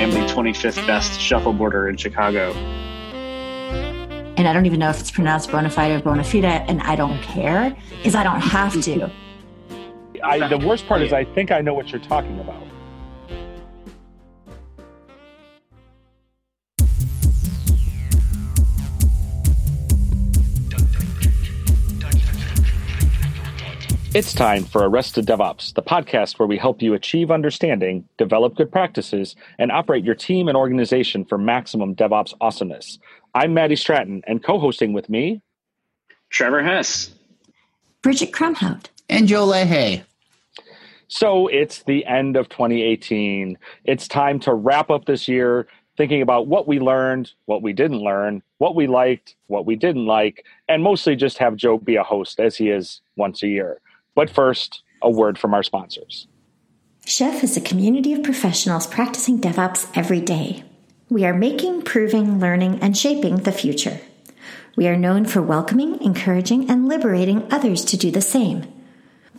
I am the 25th best shuffleboarder in Chicago. And I don't even know if it's pronounced bona fide or bona fide, and I don't care because I don't have to. I, the worst part is I think I know what you're talking about. It's time for Arrested DevOps, the podcast where we help you achieve understanding, develop good practices, and operate your team and organization for maximum DevOps awesomeness. I'm Matty Stratton, and co hosting with me, Trevor Hess, Bridget Kromhout, and Joe Laha. So it's the end of 2018. It's time to wrap up this year thinking about what we learned, what we didn't learn, what we liked, what we didn't like, and mostly just have Joe be a host as he is once a year. But first, a word from our sponsors. Chef is a community of professionals practicing DevOps every day. We are making, proving, learning, and shaping the future. We are known for welcoming, encouraging, and liberating others to do the same.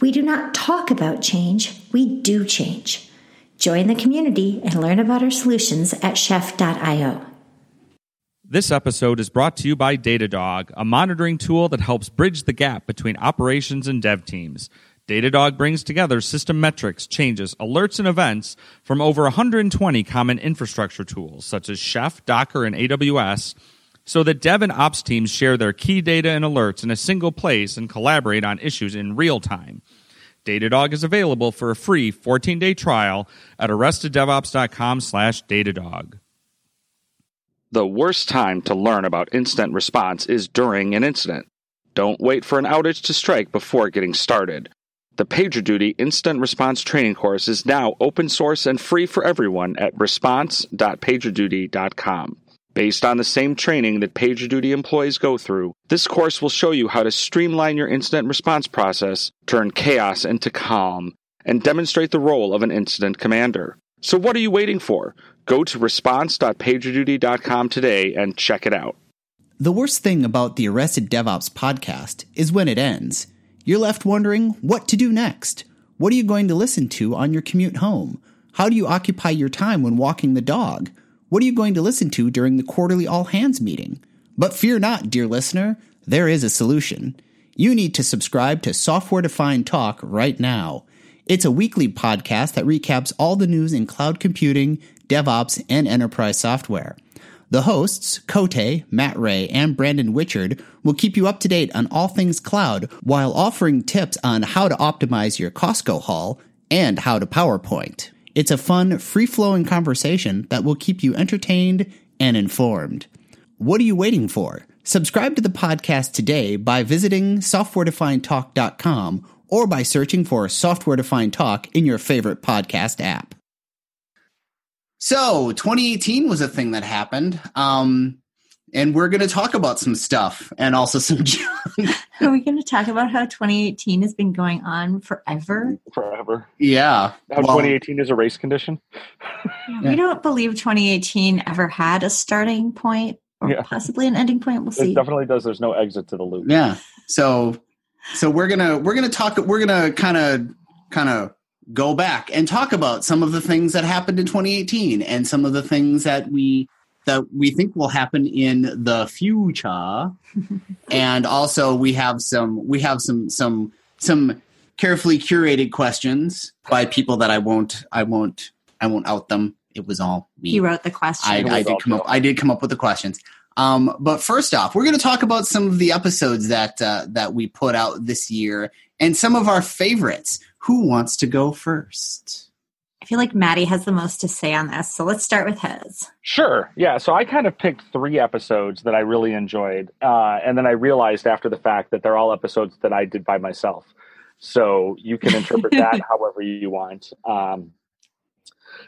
We do not talk about change, we do change. Join the community and learn about our solutions at chef.io. This episode is brought to you by Datadog, a monitoring tool that helps bridge the gap between operations and dev teams. Datadog brings together system metrics, changes, alerts, and events from over 120 common infrastructure tools such as Chef, Docker, and AWS so that dev and ops teams share their key data and alerts in a single place and collaborate on issues in real time. Datadog is available for a free 14-day trial at arresteddevops.com slash Datadog. The worst time to learn about incident response is during an incident. Don't wait for an outage to strike before getting started. The PagerDuty Incident Response Training course is now open source and free for everyone at response.pagerduty.com. Based on the same training that PagerDuty employees go through, this course will show you how to streamline your incident response process, turn chaos into calm, and demonstrate the role of an incident commander. So what are you waiting for? Go to response.pagerduty.com today and check it out. The worst thing about the Arrested DevOps podcast is when it ends. You're left wondering what to do next. What are you going to listen to on your commute home? How do you occupy your time when walking the dog? What are you going to listen to during the quarterly all hands meeting? But fear not, dear listener, there is a solution. You need to subscribe to Software Defined Talk right now. It's a weekly podcast that recaps all the news in cloud computing, DevOps, and enterprise software. The hosts, Cote, Matt Ray, and Brandon Whichard, will keep you up to date on all things cloud while offering tips on how to optimize your Costco haul and how to PowerPoint. It's a fun, free flowing conversation that will keep you entertained and informed. What are you waiting for? Subscribe to the podcast today by visiting softwaredefinedtalk.com or by searching for Software Defined Talk in your favorite podcast app. So, 2018 was a thing that happened. Um, and we're going to talk about some stuff and also some junk. Are we going to talk about how 2018 has been going on forever? Forever. Yeah. How Well, 2018 is a race condition? We don't believe 2018 ever had a starting point or Yeah. possibly an ending point. We'll see. It see. definitely does. There's no exit to the loop. Yeah. So, so we're gonna we're gonna talk. We're gonna kind of kind of go back and talk about some of the things that happened in 2018 and some of the things that we that we think will happen in the future. and also, we have some we have some some some carefully curated questions by people that I won't I won't I won't out them. It was all me. He wrote the question. I, I did come up. I did come up with the questions. Um, but first off, we're going to talk about some of the episodes that uh, that we put out this year and some of our favorites. Who wants to go first? I feel like Matty has the most to say on this. So let's start with his. Sure. Yeah. So I kind of picked three episodes that I really enjoyed. Uh, and then I realized after the fact that they're all episodes that I did by myself. So you can interpret that however you want. Um,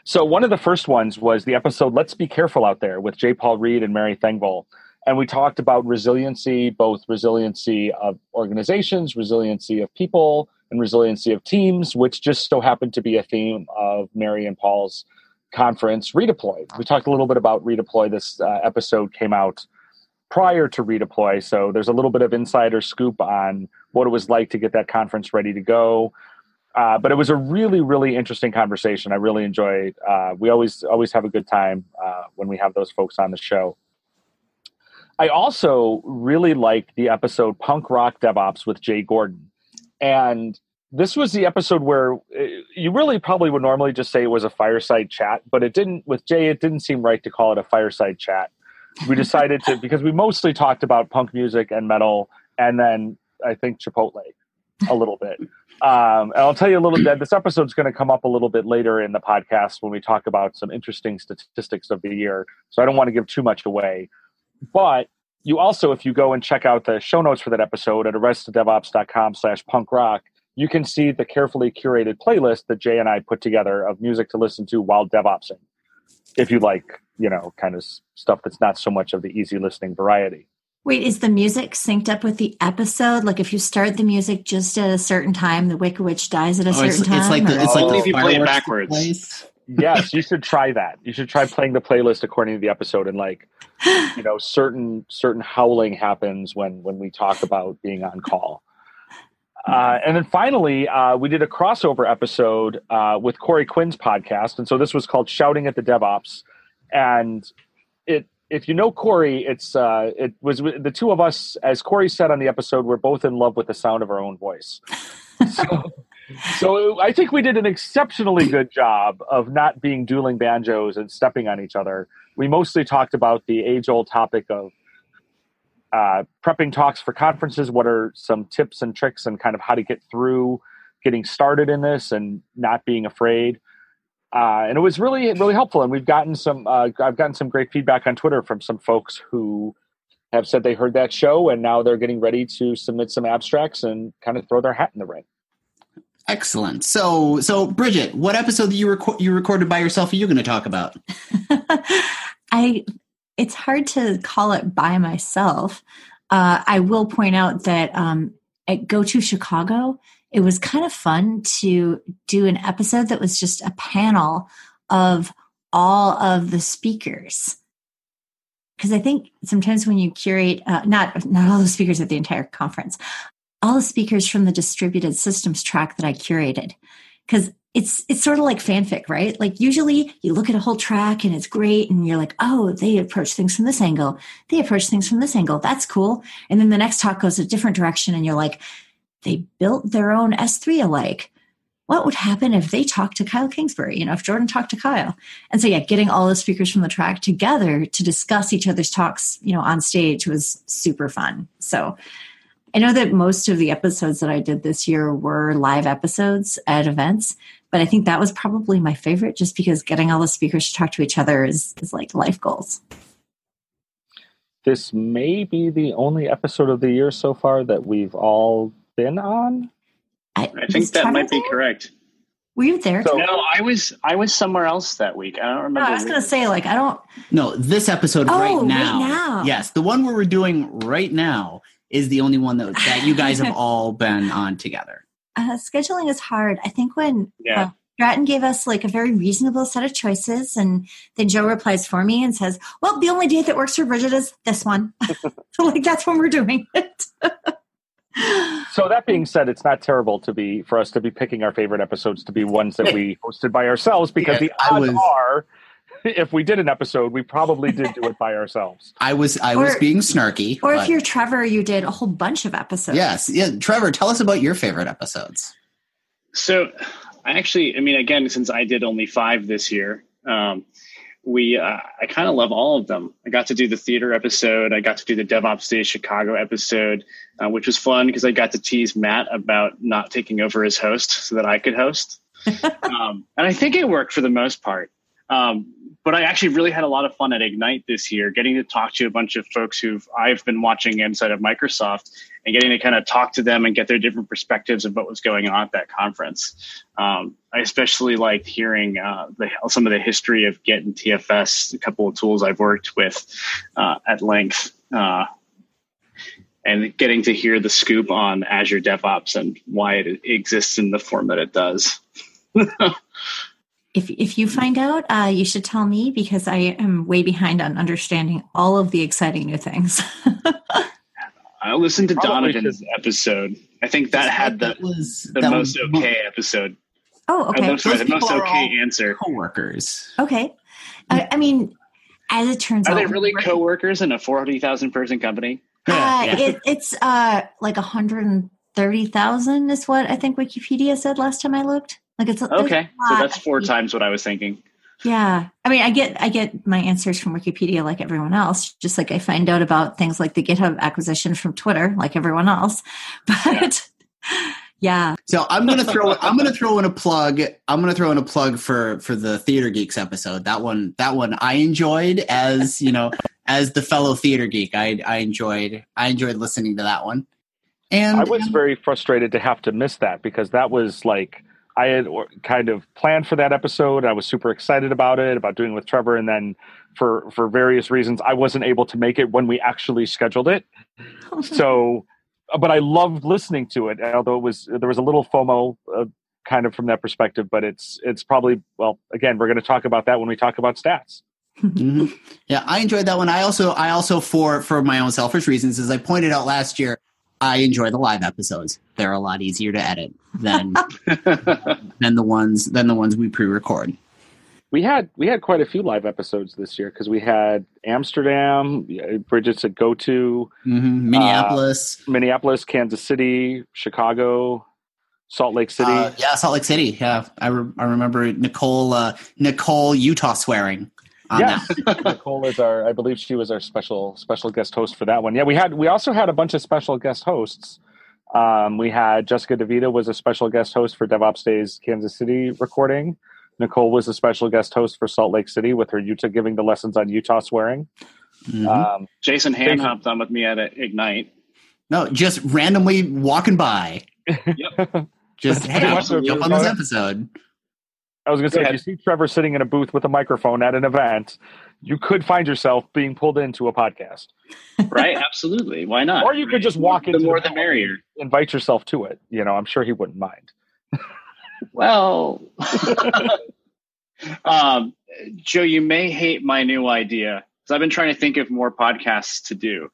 so one of the first ones was the episode Let's Be Careful Out There with J. Paul Reed and Mary Thengvall. And we talked about resiliency, both resiliency of organizations, resiliency of people, and resiliency of teams, which just so happened to be a theme of Mary and Paul's conference, Redeploy. We talked a little bit about Redeploy. This uh, episode came out prior to Redeploy, so there's a little bit of insider scoop on what it was like to get that conference ready to go. Uh, but it was a really, really interesting conversation. I really enjoyed. Uh, we always always have a good time uh, when we have those folks on the show. I also really liked the episode Punk Rock DevOps with Jay Gordon, and this was the episode where uh, you really probably would normally just say it was a fireside chat, but it didn't. With Jay, it didn't seem right to call it a fireside chat. We decided to because we mostly talked about punk music and metal, and then I think Chipotle a little bit. Um, and I'll tell you a little bit. This episode's going to come up a little bit later in the podcast when we talk about some interesting statistics of the year. So I don't want to give too much away. But you also, if you go and check out the show notes for that episode at arresteddevops.com slash punk rock, you can see the carefully curated playlist that Jay and I put together of music to listen to while DevOpsing. If you like, you know, kind of stuff that's not so much of the easy listening variety. Wait, is the music synced up with the episode? Like if you start the music just at a certain time, the Wicked Witch dies at a oh, certain it's, time? It's like the, it's like the if you play it backwards. yes, you should try that. You should try playing the playlist according to the episode and like you know, certain certain howling happens when when we talk about being on call. Uh, and then finally, uh, we did a crossover episode uh, with Corey Quinn's podcast, and so this was called "Shouting at the DevOps," and it if you know Corey, it's uh, it was the two of us, as Corey said on the episode, we're both in love with the sound of our own voice. so, so I think we did an exceptionally good job of not being dueling banjos and stepping on each other. We mostly talked about the age-old topic of uh, prepping talks for conferences. What are some tips and tricks and kind of how to get through getting started in this and not being afraid uh, and it was really really helpful. And we've gotten some uh, I've gotten some great feedback on Twitter from some folks who have said they heard that show and now they're getting ready to submit some abstracts and kind of throw their hat in the ring. Excellent. So, so Bridget, what episode that you reco- you recorded by yourself are you going to talk about? I. It's hard to call it by myself. Uh, I will point out that um, at Go to Chicago, it was kind of fun to do an episode that was just a panel of all of the speakers. Because i think sometimes when you curate uh, not not all the speakers at the entire conference all the speakers from the distributed systems track that i curated. Because it's it's sort of like fanfic right? Like usually you look at a whole track and it's great and you're like oh they approach things from this angle. They approach things from this angle. That's cool. And then the next talk goes a different direction and you're like they built their own S3 alike. What would happen if they talked to Kyle Kingsbury? You know, if Jordan talked to Kyle. And so, yeah, getting all the speakers from the track together to discuss each other's talks, you know, on stage was super fun. So, I know that most of the episodes that I did this year were live episodes at events, but I think that was probably my favorite just because getting all the speakers to talk to each other is, is like life goals. This may be the only episode of the year so far that we've all been on? I, I think that might be correct. Were you there? So, no, I was I was somewhere else that week. I don't remember. No, I was going to say like I don't. No, this episode oh, right, now, right now. Yes, the one where we're doing right now is the only one that that you guys have all been on together. Uh, scheduling is hard. I think when yeah. Uh, Stratton gave us like a very reasonable set of choices, and then Joe replies for me and says, "Well, the only date that works for Bridget is this one." so like that's when we're doing it. so that being said, it's not terrible to be for us to be picking our favorite episodes to be ones that we hosted by ourselves because yeah, the odds was, are if we did an episode, we probably did do it by ourselves. I was I or, was being snarky. Or but, if you're Trevor, you did a whole bunch of episodes. Yes, yeah. Trevor, tell us about your favorite episodes. So, I actually, I mean, again, since I did only five this year, um, we uh, I kind of love all of them. I got to do the theater episode. I got to do the DevOps Day Chicago episode, uh, which was fun because I got to tease Matt about not taking over as host so that I could host. um, and I think it worked for the most part. Um, but I actually really had a lot of fun at Ignite this year, getting to talk to a bunch of folks who I've been watching inside of Microsoft and getting to kind of talk to them and get their different perspectives of what was going on at that conference. Um, I especially liked hearing uh, the, some of the history of Git and TFS, a couple of tools I've worked with uh, at length. Uh, and getting to hear the scoop on Azure DevOps and why it exists in the form that it does. if if you find out, uh, you should tell me because I am way behind on understanding all of the exciting new things. I listened to Probably Donovan's should- episode. I think that had the, was the that most was okay episode. Oh, okay. I'm sorry, Those the most people are okay all- answer. coworkers. Okay. I, I mean, as it turns out, Are they really we're- coworkers in a 40,000 person company? Uh, Yeah. it, it's uh like 130,000 is what I think Wikipedia said last time I looked. Like it's there's a Okay. So that's four times what I was thinking. Yeah. I mean, I get I get my answers from Wikipedia like everyone else, just like I find out about things like the GitHub acquisition from Twitter like everyone else. But yeah. So I'm gonna throw I'm gonna throw in a plug. I'm gonna throw in a plug for for the Theater Geeks episode. That one that one I enjoyed as you know as the fellow theater geek. I I enjoyed I enjoyed listening to that one. And I was very frustrated to have to miss that because that was like I had kind of planned for that episode. I was super excited about it, about doing it with Trevor, and then for for various reasons, I wasn't able to make it when we actually scheduled it. So, but I loved listening to it. Although it was there was a little FOMO uh, kind of from that perspective, but it's it's probably well. Again, we're going to talk about that when we talk about stats. Mhm. Yeah, I enjoyed that one. I also, I also for for my own selfish reasons, as I pointed out last year, I enjoy the live episodes. They're a lot easier to edit than than the ones than the ones we pre-record. We had we had quite a few live episodes this year because we had Amsterdam, uh, Bridget's at Go To, hmm Minneapolis, Minneapolis, Kansas City, Chicago, Salt Lake City. uh, yeah, Salt Lake City. Yeah, I, re- I remember Nicole uh, Nicole Utah swearing. On yes, that. Nicole is our. I believe she was our special special guest host for that one. Yeah, we had we also had a bunch of special guest hosts. Um, we had Jessica DeVita was a special guest host for DevOps Days Kansas City recording. Nicole was a special guest host for Salt Lake City with her Utah giving the lessons on Utah swearing. Mhm. Um, Jason hand Jason- hopped on with me at Ignite. no, just randomly walking by. Yep. Just That's hey, pretty I'll much what jump on this episode. I was going to Go say, if you see Trevor sitting in a booth with a microphone at an event, you could find yourself being pulled into a podcast, Right? Absolutely. Why not? or you could just walk the into more the the merrier. invite yourself to it. You know, I'm sure he wouldn't mind. Well, um, Joe, you may hate my new idea because I've been trying to think of more podcasts to do.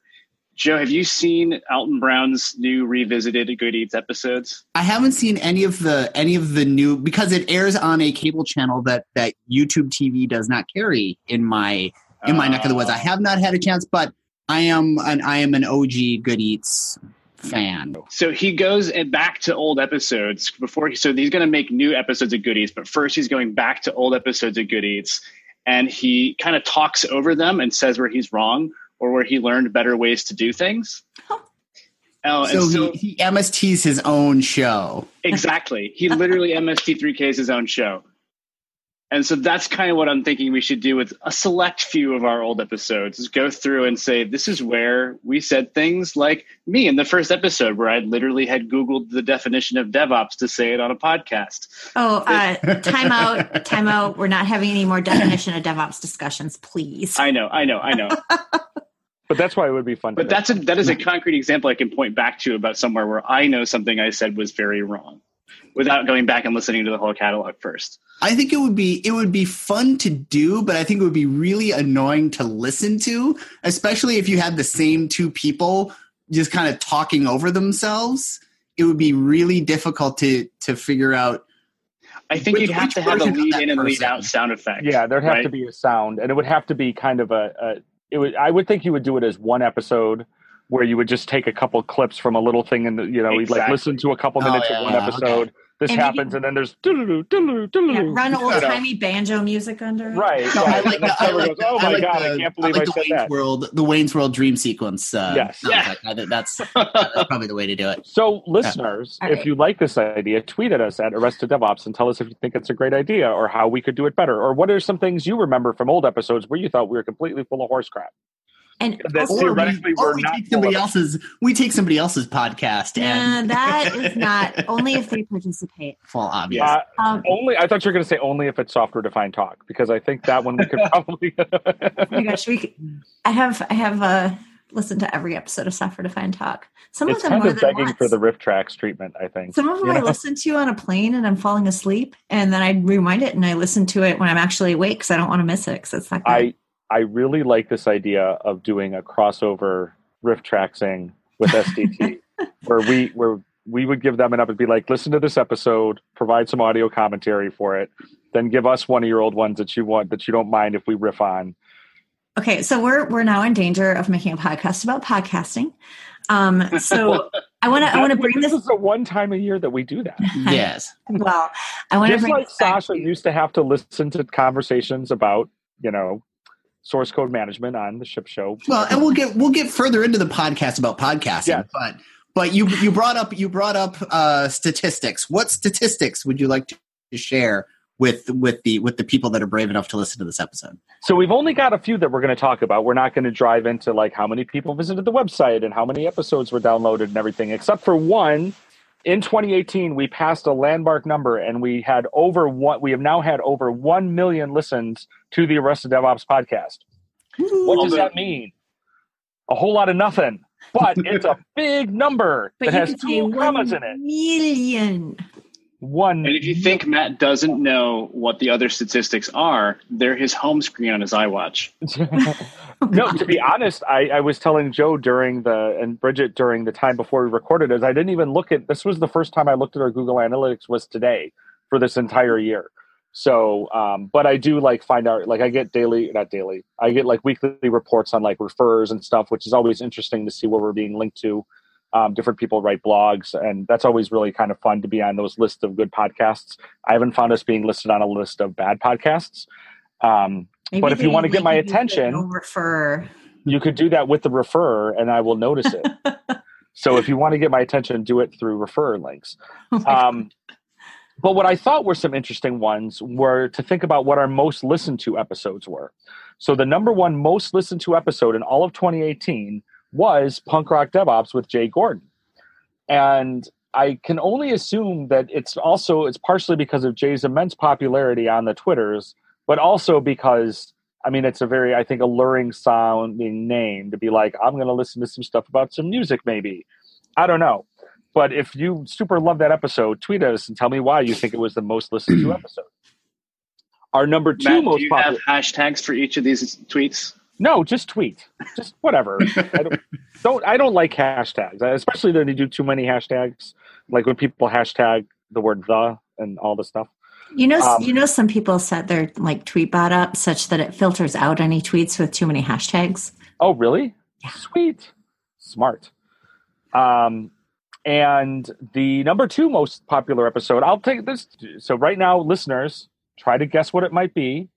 Joe, have you seen Alton Brown's new revisited Good Eats episodes? I haven't seen any of the any of the new because it airs on a cable channel that that YouTube TV does not carry in my in my neck of the woods. I ah. have not had a chance, but I am an I am an OG Good Eats fan. So he goes back to old episodes before. He, so he's going to make new episodes of Good Eats, but first he's going back to old episodes of Good Eats, and he kind of talks over them and says where he's wrong or where he learned better ways to do things. Oh. Oh, and So, so, he, he MSTs his own show. exactly, he literally MST3Ks his own show, and so that's kind of what I'm thinking we should do with a select few of our old episodes. Is go through and say this is where we said things like me in the first episode where I literally had Googled the definition of DevOps to say it on a podcast. Oh, uh, time out, time out. We're not having any more definition of DevOps discussions, please. I know, I know, I know. But that's why it would be fun. But to that's a that is a concrete example I can point back to about somewhere where I know something I said was very wrong, without going back and listening to the whole catalog first. I think it would be it would be fun to do, but I think it would be really annoying to listen to, especially if you had the same two people just kind of talking over themselves. It would be really difficult to to figure out. I think Which- you'd have to have a lead in and lead out sound effect. yeah, there'd have right? to be a sound, and it would have to be kind of a. it would. I would think you would do it as one episode. Where you would just take a couple clips from a little thing, and you know, you'd like listen to a couple Oh, minutes yeah, of one yeah, episode. This And maybe- happens, and then there's. Yeah, run You know, old timey banjo music under it. Right. No, yeah, I like the, I like goes, the, oh I my like god, the, I can't believe I, like the said Wayne's that. World, the Wayne's World dream sequence. Uh, Yes. Yeah. like. I think that's that's probably the way to do it. So, listeners, All if right. you like this idea, tweet at us at Arrested DevOps and tell us if you think it's a great idea or how we could do it better, or what are some things you remember from old episodes where you thought we were completely full of horse crap. And That's also, Or we, Theoretically, we're we not take somebody else's we take somebody else's podcast nah, and that is not only if they participate. full obvious. Uh, Um, only, I thought you were going to say only if it's software defined talk because I think that one we could probably. oh my gosh, we could, I have I have uh, listened to every episode of Software Defined Talk. Some it's of them kind more of begging once. for the riff tracks treatment. I think. Some of them you I know? listen to on a plane and I'm falling asleep, and then I rewind it and I listen to it when I'm actually awake because I don't want to miss it because it's that good. I I really like this idea of doing a crossover riff tracksing with SDT, where we where we would give them an up and be like, listen to this episode, provide some audio commentary for it, then give us one of your old ones that you want that you don't mind if we riff on. Okay, so we're we're now in danger of making a podcast about podcasting. Um, so I want to I want to bring this. This is the one time a year that we do that. Yes. well. I want to bring like this back Sasha to- used to have to listen to conversations about, you know, source code management on the ship show. Well, and we'll get we'll get further into the podcast about podcasting, but but you you brought up you brought up uh, statistics. What statistics would you like to share with with the with the people that are brave enough to listen to this episode? So we've only got a few that we're going to talk about. We're not going to drive into like how many people visited the website and how many episodes were downloaded and everything, except for one. In 2018, we passed a landmark number, and we had over one. We have now had over one million listens to the Arrested DevOps podcast. What does that mean? A whole lot of nothing, but it's a big number But that you has could two commas in it. million. One. And if you think Matt doesn't know what the other statistics are, they're his home screen on his iWatch. no, to be honest, I, I was telling Joe during the and Bridget during the time before we recorded is I didn't even look at this was the first time I looked at our Google Analytics was today for this entire year. So, um, but I do like find out like I get daily, not daily, I get like weekly reports on like refers and stuff, which is always interesting to see where we're being linked to. Um, different people write blogs, and that's always really kind of fun to be on those lists of good podcasts. I haven't found us being listed on a list of bad podcasts. Um, But if you wanna get my attention- refer. you could do that with the refer and I will notice it. so if you want to get my attention, do it through refer links. Oh Um, but what I thought were some interesting ones were to think about what our most listened to episodes were. So the number one most listened to episode in all of 2018 was Punk Rock DevOps with Jay Gordon. And I can only assume that it's also it's partially because of Jay's immense popularity on the Twitters, but also because I mean it's a very I think alluring sounding name to be like I'm going to listen to some stuff about some music maybe. I don't know. But if you super love that episode, tweet us and tell me why you think it was the most listened to episode. Our number two Matt, most do you popular. have hashtags for each of these tweets? No, just tweet. Just whatever. I don't, don't. I don't like hashtags, especially when you do too many hashtags. Like when people hashtag the word "the" and all the stuff. You know, Um, you know, some people set their like tweet bot up such that it filters out any tweets with too many hashtags. Oh, really? Sweet, smart. Um, and the number two most popular episode. I'll take this. So right now, listeners, try to guess what it might be.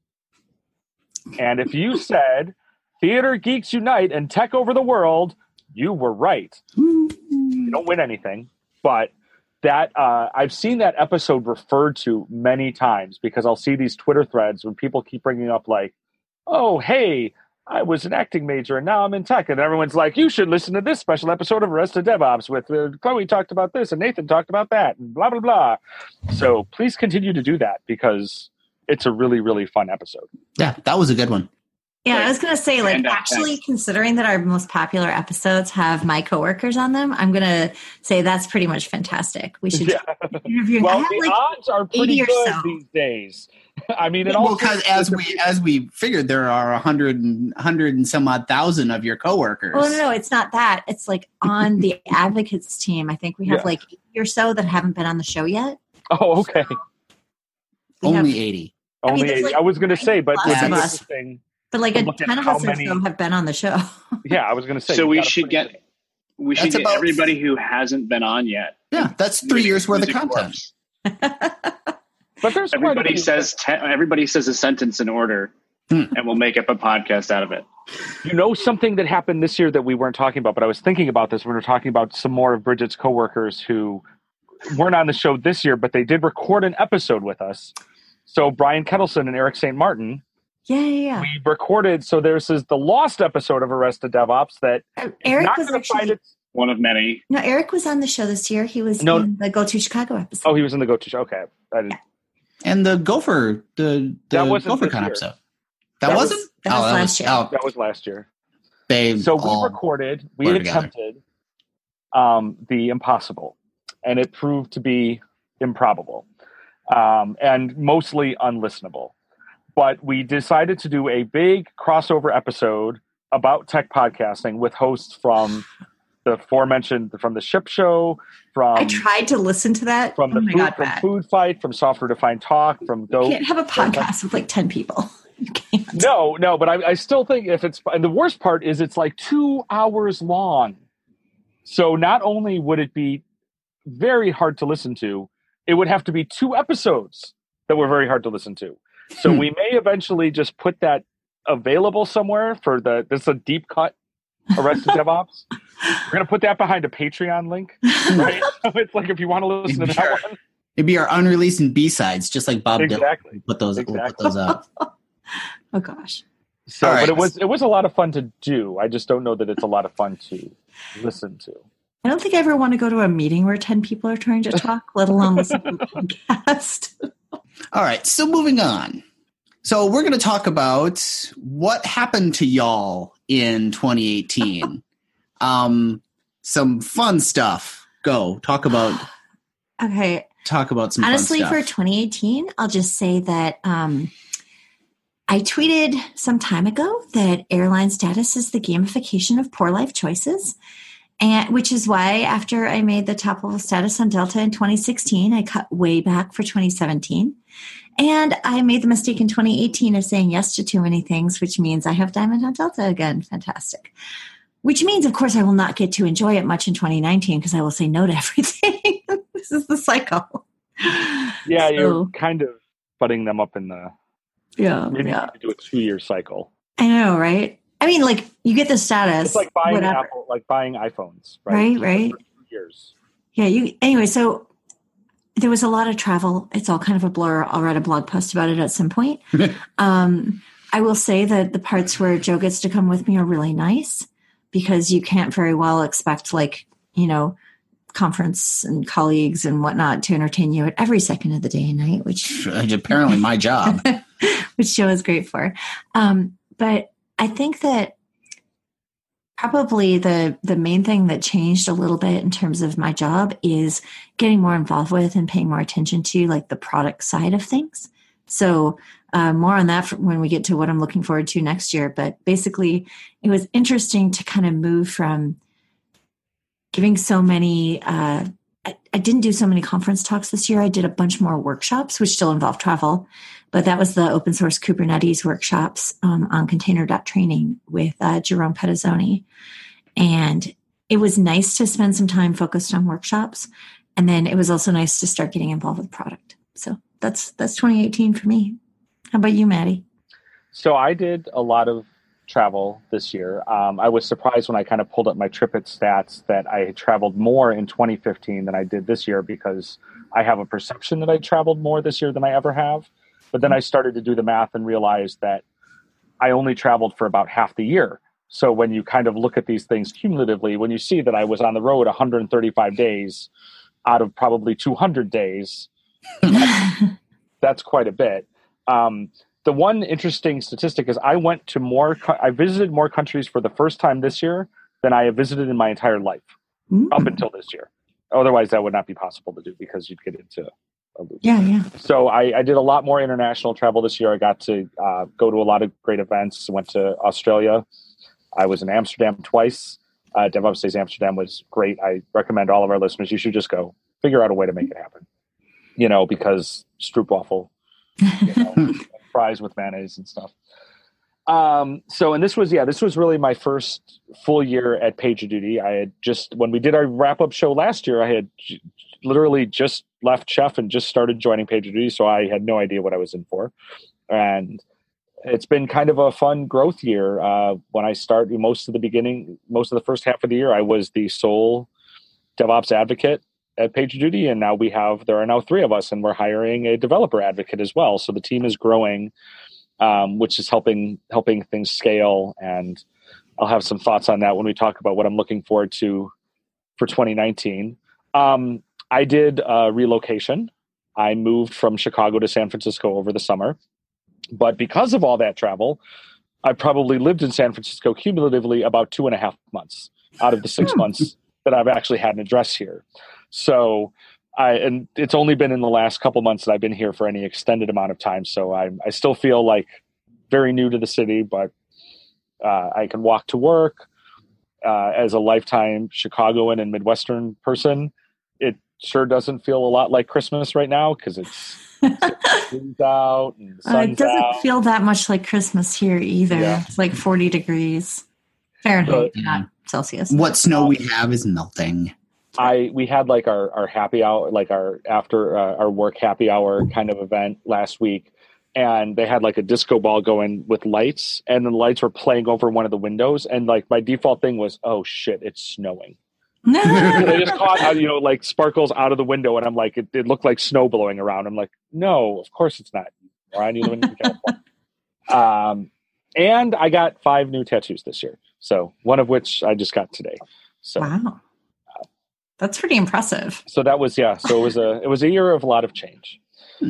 And if you said "Theater Geeks Unite" and Tech Over the World, you were right. you don't win anything, but that uh, I've seen that episode referred to many times because I'll see these Twitter threads when people keep bringing up like, "Oh, hey, I was an acting major and now I'm in tech," and everyone's like, "You should listen to this special episode of Arrested DevOps with uh, Chloe talked about this and Nathan talked about that and blah blah blah." So please continue to do that because it's a really really fun episode. Yeah, that was a good one. Yeah, I was gonna say, like, actually, thanks. considering that our most popular episodes have my coworkers on them, I'm gonna say that's pretty much fantastic. We should Yeah. keep interviewing. I Well, have the like odds are pretty good so. these days. I mean, it Well, all because as we as we figured, there are a hundred and hundred and some odd thousand of your coworkers. Oh no, no, it's not that. It's like on the advocates team. I think we have Yeah. like 80 or so that haven't been on the show yet. Oh, okay. We have- Only eighty. I mean, Only there's, 80. like, I was going to say, but plus what's of us. interesting. But like a Look at ton of how us or many- so have been on the show. Yeah, I was going to say. so we should pretty get we should That's get about- everybody who hasn't been on yet. Yeah, that's three years worth of content. But there's Everybody says te- everybody says a sentence in order, Hmm. and we'll make up a podcast out of it. You know something that happened this year that we weren't talking about, but I was thinking about this when we were talking about some more of Bridget's coworkers who weren't on the show this year, but they did record an episode with us. So Brian Ketelsen and Eric St. Martin, yeah, yeah, yeah. we recorded. So there's this the lost episode of Arrested DevOps that Uh, Eric not was going to find actually its. One of many. no. Eric was on the show this year. He was No. in the Go to Chicago episode. Oh, he was in the Go To Show. Okay, I didn't, And the Gopher, the That the wasn't GopherCon this episode. That, That was- wasn't. that was oh, that last was, year. Oh, that was last year. they So we recorded, we blur attempted um, the impossible, and it proved to be improbable um, and mostly unlistenable. But we decided to do a big crossover episode about tech podcasting with hosts from the aforementioned from the ship show, from I tried to listen to that. from the oh food, God, from food fight, from software defined talk, from You go. can't have a podcast with like 10 people. You can't. No, no, but I, I still think if it's and the worst part is it's like two hours long. So not only would it be very hard to listen to, it would have to be two episodes that were very hard to listen to. So Hmm. we may eventually just put that available somewhere for the this is a deep cut Arrested DevOps. We're gonna put that behind a Patreon link, right? so it's like if you want to listen to Sure. that one, It'd be our unreleased and B sides, just like Bob Dylan. exactly. We'll put those. We'll put those up. Oh gosh. So, All right. but it was it was a lot of fun to do. I just don't know that it's a lot of fun to listen to. I don't think I ever want to go to a meeting where 10 people are trying to talk, let alone listen to a podcast. All right, so moving on. So we're going to talk about what happened to y'all in 2018. um, some fun stuff. Go talk about Okay. talk about some Honestly, for 2018, I'll just say that um, I tweeted some time ago that airline status is the gamification of poor life choices. And which is why after I made the top level status on Delta in 2016, I cut way back for 2017. And I made the mistake in 2018 of saying yes to too many things, which means I have Diamond on Delta again. Fantastic. Which means, of course, I will not get to enjoy it much in 2019 because I will say no to everything. this is the cycle. Yeah, you're kind of putting them up in the yeah, maybe yeah. you do a two year cycle. I know, right? I mean, like you get the status, It's like buying whatever. Apple, like buying iPhones, right? Right, right. years. Yeah, you anyway, so there was a lot of travel. It's all kind of a blur. I'll write a blog post about it at some point. um, I will say that the parts where Joe gets to come with me are really nice because you can't very well expect like, you know, conference and colleagues and whatnot to entertain you at every second of the day and night, which Apparently, my job. which Joe is great for. Um, but I think that probably the the main thing that changed a little bit in terms of my job is getting more involved with and paying more attention to like the product side of things. So uh, more on that when we get to what I'm looking forward to next year. But basically, it was interesting to kind of move from giving so many. Uh, I, didn't do so many conference talks this year. I did a bunch more workshops, which still involve travel but that was the open source Kubernetes workshops um, on container.training with uh, Jerome Petazzoni. And it was nice to spend some time focused on workshops. And then it was also nice to start getting involved with product. So that's that's 2018 for me. How about you, Matty? So I did a lot of travel this year. Um, I was surprised when I kind of pulled up my TripIt stats that I had traveled more in 2015 than I did this year because I have a perception that I traveled more this year than I ever have. But then I started to do the math and realized that I only traveled for about half the year. So when you kind of look at these things cumulatively, when you see that I was on the road 135 days out of probably 200 days, that's quite a bit. Um, the one interesting statistic is I went to more, I visited more countries for the first time this year than I have visited in my entire life up until this year. Otherwise, that would not be possible to do because you'd get into a loop. yeah, yeah. So I, I did a lot more international travel this year. I got to uh, go to a lot of great events. Went to Australia. I was in Amsterdam twice. Uh, DevOps Days Amsterdam was great. I recommend all of our listeners. You should just go figure out a way to make it happen. You know, because stroopwafel, you know, fries with mayonnaise and stuff. Um, so, and this was, yeah, this was really my first full year at PagerDuty. I had just, when we did our wrap up show last year, I had j- literally just left Chef and just started joining PagerDuty. So I had no idea what I was in for. And it's been kind of a fun growth year. Uh, when I start most of the beginning, most of the first half of the year, I was the sole DevOps advocate at PagerDuty. And now we have, there are now three of us and we're hiring a developer advocate as well. So the team is growing um, which is helping helping things scale. And I'll have some thoughts on that when we talk about what I'm looking forward to for 2019. Um, I did a relocation. I moved from Chicago to San Francisco over the summer, but because of all that travel, I probably lived in San Francisco cumulatively about two and a half months out of the six months that I've actually had an address here. So I and it's only been in the last couple months that I've been here for any extended amount of time. So I I still feel like very new to the city, but uh, I can walk to work. uh, as a lifetime Chicagoan and Midwestern person, it sure doesn't feel a lot like Christmas right now because it's, it's out and the Uh, it doesn't out. feel that much like Christmas here either. Yeah. It's like 40 degrees Fahrenheit, But- not Celsius. What snow we have is melting. I we had like our our happy hour, like our after uh, our work happy hour kind of event last week, and they had like a disco ball going with lights, and the lights were playing over one of the windows, and like my default thing was, oh shit, it's snowing. I just caught uh, you know like sparkles out of the window, and I'm like, it, it looked like snow blowing around. I'm like, no, of course it's not. Ryan, you live in California. Um, and I got five new tattoos this year, so one of which I just got today. So wow. That's pretty impressive. so that was yeah so it was a it was a year of a lot of change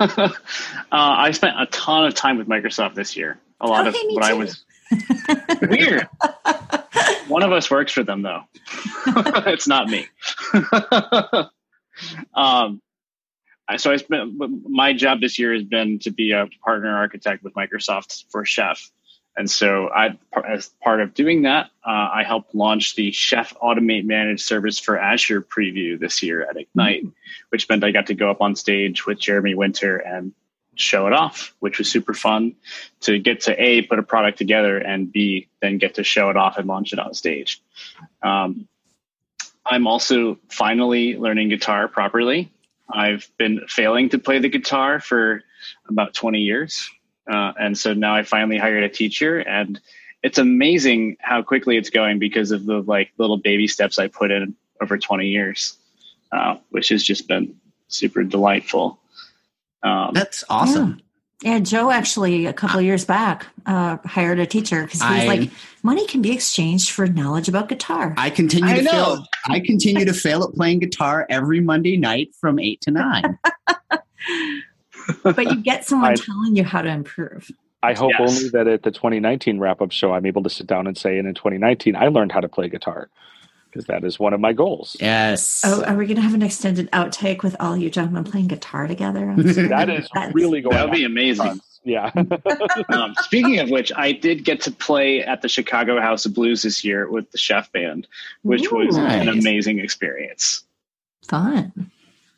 uh, I spent a ton of time with Microsoft this year. A lot Oh, of hey, me what I was weird. One of us works for them though. it's not me. um, I- so I spent my job this year has been to be a partner architect with Microsoft for Chef, and so I, as part of doing that, uh, I helped launch the Chef Automate Managed Service for Azure preview this year at Ignite, which meant I got to go up on stage with Jeremy Winter and show it off, which was super fun to get to a put a product together and b then get to show it off and launch it on stage. Um, I'm also finally learning guitar properly. I've been failing to play the guitar for about 20 years. Uh, and so now I finally hired a teacher and it's amazing how quickly it's going because of the like little baby steps I put in over 20 years, uh, which has just been super delightful. Um, That's awesome. Yeah, Joe actually a couple of years back uh, hired a teacher because he was I- like, money can be exchanged for knowledge about guitar. I continue I to know. fail. I continue to fail at playing guitar every Monday night from eight to nine. but you get someone I- telling you how to improve. i hope Yes. only that at the 2019 wrap-up show i'm able to sit down and say and in 2019 i learned how to play guitar because that is one of my goals yes. Oh, are we going to have an extended outtake with all you gentlemen playing guitar together? that is That's- really going that would be on. amazing. yeah um, speaking of which, I did get to play at the Chicago House of Blues this year with the Chef Band, which was Ooh. an amazing experience. Fun.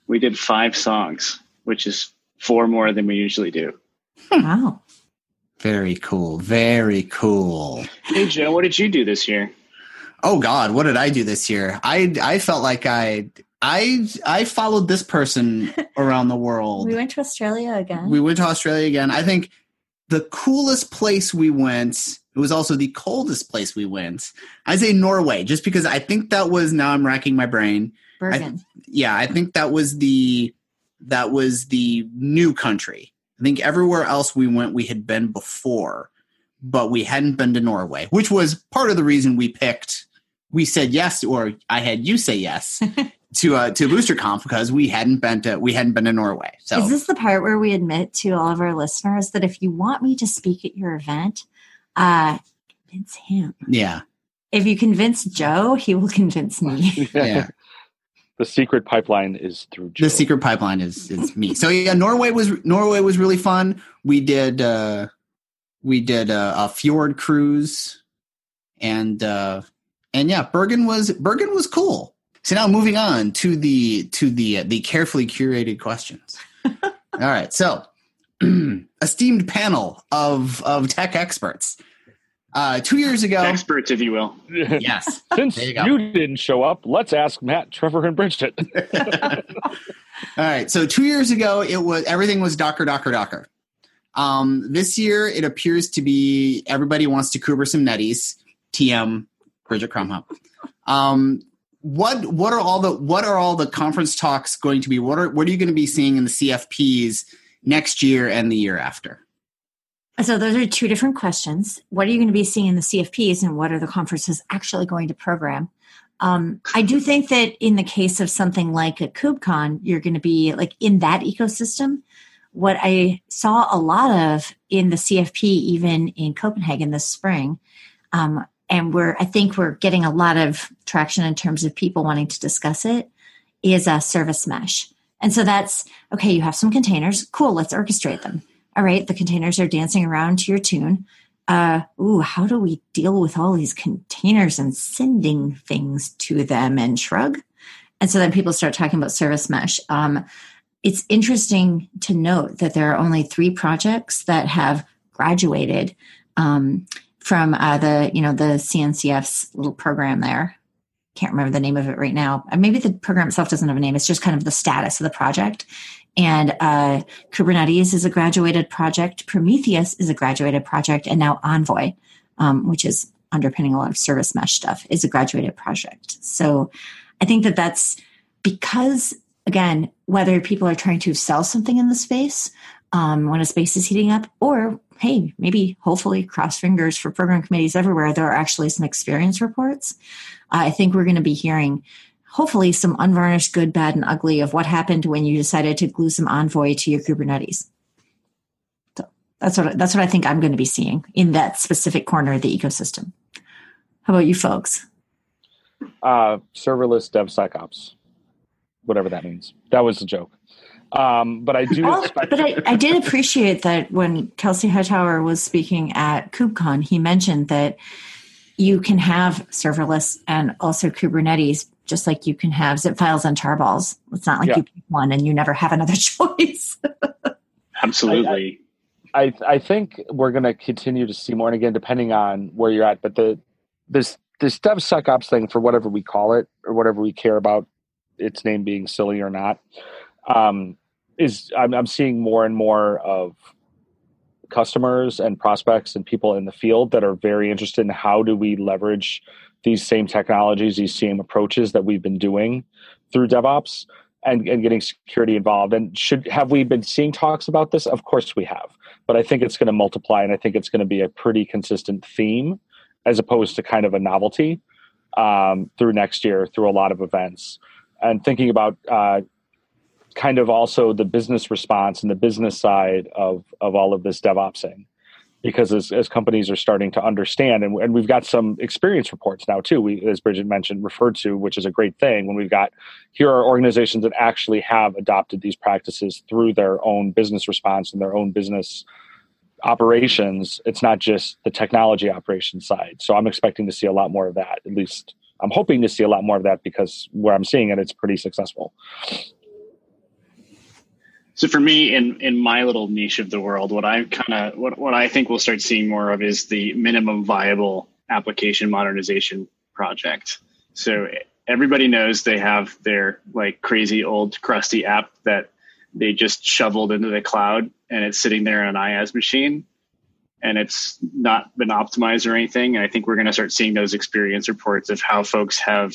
We did five songs, which is four more than we usually do. Wow. Very cool. Very cool. Hey, Joe, what did you do this year? Oh God, what did I do this year? I I felt like I I I followed this person around the world. We went to Australia again. We went to Australia again. I think the coolest place we went. It was also the coldest place we went. I say Norway, just because I think that was. Now I'm racking my brain. Bergen. Yeah, I think that was the that was the new country. I think everywhere else we went, we had been before, but we hadn't been to Norway, which was part of the reason we picked. We said yes, or I had you say yes to uh, to BoosterConf because we hadn't been to we hadn't been to Norway. So Is this the part where we admit to all of our listeners that if you want me to speak at your event, uh, convince him. yeah, If you convince Joe, he will convince me. yeah. The secret pipeline is through Joe. the secret pipeline is is me. So yeah, Norway was Norway was really fun. We did uh we did a, a fjord cruise, and uh and yeah, Bergen was Bergen was cool. So now moving on to the to the the carefully curated questions. All right, so esteemed panel of of tech experts. Uh, two years ago, Experts, if you will. yes, Since you you, didn't show up, let's ask Matt, Trevor, and Bridget. All right. So two years ago, it was everything was Docker, Docker, Docker. Um, this year, it appears to be everybody wants to Kuber some netties. TM Bridget Kromhout. Um, what what are all the what are all the conference talks going to be? What are what are you going to be seeing in the CFPs next year and the year after? So those are two different questions. What are you going to be seeing in the CFPs and what are the conferences actually going to program? Um, I do think that in the case of something like a KubeCon, you're going to be like in that ecosystem. What I saw a lot of in the CFP, even in Copenhagen this spring, um, and we're I think we're getting a lot of traction in terms of people wanting to discuss it, is a service mesh. And so that's okay, you have some containers, cool, let's orchestrate them all right, the containers are dancing around to your tune. uh, ooh, how do we deal with all these containers and sending things to them and shrug? And so then people start talking about service mesh. Um, it's interesting to note that there are only three projects that have graduated um, from uh, the you know the CNCF's little program there. Can't remember the name of it right now. Maybe the program itself doesn't have a name. It's just kind of the status of the project. And uh, Kubernetes is a graduated project. Prometheus is a graduated project, and now Envoy, um, which is underpinning a lot of service mesh stuff, is a graduated project. So I think that that's because again, whether people are trying to sell something in the space um, when a space is heating up, or hey, maybe hopefully cross fingers for program committees everywhere, there are actually some experience reports. Uh, I think we're going to be hearing hopefully some unvarnished good, bad, and ugly of what happened when you decided to glue some Envoy to your Kubernetes. So that's what that's what I think I'm going to be seeing in that specific corner of the ecosystem. How about you folks? Uh, serverless DevSecOps whatever that means. That was a joke. Um, but I do. Oh, but I, I, did appreciate that when Kelsey Hightower was speaking at KubeCon, he mentioned that you can have serverless and also Kubernetes, just like you can have zip files and tarballs. It's not like yeah. you pick one and you never have another choice. Absolutely. I, I, I think we're going to continue to see more, and again, depending on where you're at. But the this this DevSecOps thing, for whatever we call it or whatever we care about its name being silly or not, um, is I'm, I'm seeing more and more of customers and prospects and people in the field that are very interested in how do we leverage these same technologies, these same approaches that we've been doing through DevOps and, and getting security involved. And should have we been seeing talks about this? Of course we have. But I think it's going to multiply and I think it's going to be a pretty consistent theme as opposed to kind of a novelty um, through next year through a lot of events and thinking about uh, kind of also the business response and the business side of of all of this DevOpsing. Because as, as companies are starting to understand, and, and we've got some experience reports now too, we, as Bridget mentioned, referred to, which is a great thing. When we've got here are organizations that actually have adopted these practices through their own business response and their own business operations. It's not just the technology operation side. So I'm expecting to see a lot more of that, at least I'm hoping to see a lot more of that because where I'm seeing it, it's pretty successful. So for me, in in my little niche of the world, what I kind of what what I think we'll start seeing more of is the minimum viable application modernization project. So everybody knows they have their like crazy old crusty app that they just shoveled into the cloud and it's sitting there on an IaaS machine and it's not been optimized or anything. And I think we're going to start seeing those experience reports of how folks have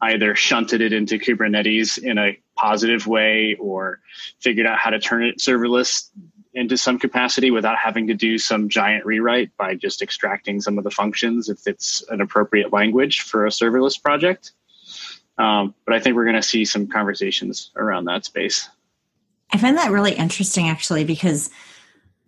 either shunted it into Kubernetes in a positive way or figured out how to turn it serverless into some capacity without having to do some giant rewrite by just extracting some of the functions if it's an appropriate language for a serverless project. Um, but I think we're going to see some conversations around that space. I find that really interesting actually because